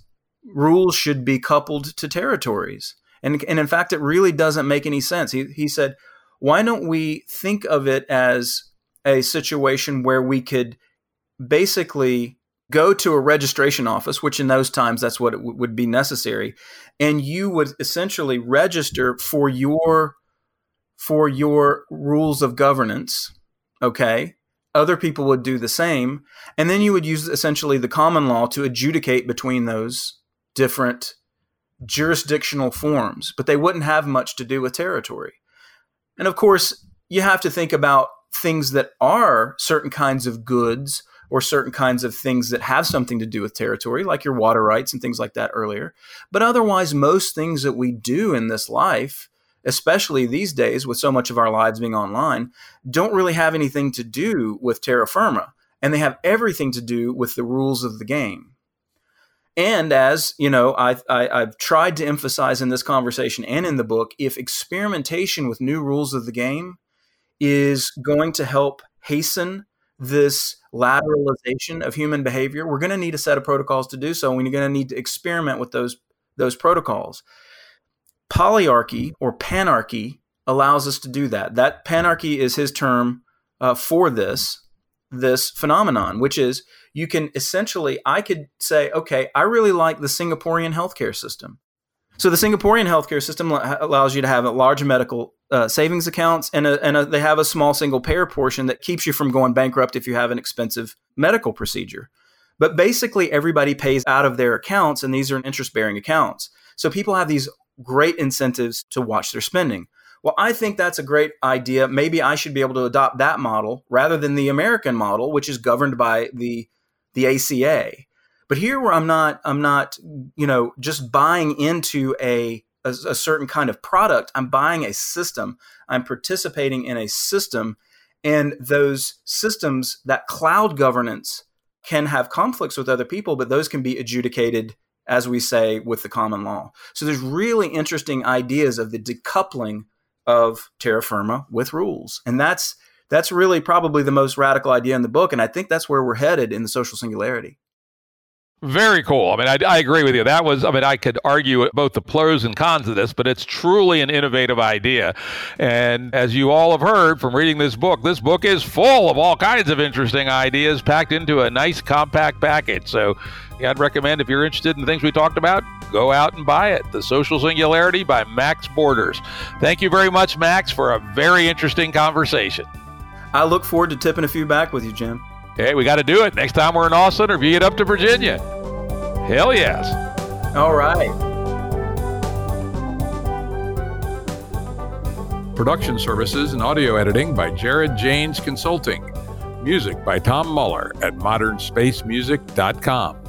rules should be coupled to territories? And, and in fact, it really doesn't make any sense. He, he said, why don't we think of it as a situation where we could basically go to a registration office, which in those times that's what w- would be necessary, and you would essentially register for your for your rules of governance. Okay, other people would do the same, and then you would use essentially the common law to adjudicate between those different jurisdictional forms, but they wouldn't have much to do with territory. And of course, you have to think about things that are certain kinds of goods or certain kinds of things that have something to do with territory, like your water rights and things like that earlier. But otherwise, most things that we do in this life, especially these days with so much of our lives being online, don't really have anything to do with terra firma. And they have everything to do with the rules of the game. And as you know, I, I, I've tried to emphasize in this conversation and in the book, if experimentation with new rules of the game is going to help hasten this lateralization of human behavior, we're going to need a set of protocols to do so. And we're going to need to experiment with those those protocols. Polyarchy or panarchy allows us to do that. That panarchy is his term uh, for this this phenomenon, which is you can essentially, I could say, okay, I really like the Singaporean healthcare system. So the Singaporean healthcare system allows you to have a large medical uh, savings accounts, and, a, and a, they have a small single payer portion that keeps you from going bankrupt if you have an expensive medical procedure. But basically, everybody pays out of their accounts, and these are interest bearing accounts. So people have these great incentives to watch their spending. Well, I think that's a great idea. Maybe I should be able to adopt that model rather than the American model, which is governed by the the ACA. But here where I'm not, I'm not, you know, just buying into a, a, a certain kind of product. I'm buying a system. I'm participating in a system, and those systems, that cloud governance, can have conflicts with other people, but those can be adjudicated, as we say, with the common law. So there's really interesting ideas of the decoupling of terra firma with rules, and that's that's really probably the most radical idea in the book. And I think that's where we're headed in the social singularity. Very cool. I mean, I, I, agree with you. That was, I mean, I could argue both the pros and cons of this, but it's truly an innovative idea. And as you all have heard from reading this book, this book is full of all kinds of interesting ideas packed into a nice compact package. So yeah, I'd recommend if you're interested in the things we talked about, go out and buy it. The Social Singularity by Max Borders. Thank you very much, Max, for a very interesting conversation. I look forward to tipping a few back with you, Jim. Hey, we got to do it next time we're in Austin or if you get up to Virginia. Hell yes. All right. Production services and audio editing by Jared Janes Consulting. Music by Tom Muller at modernspacemusic.com.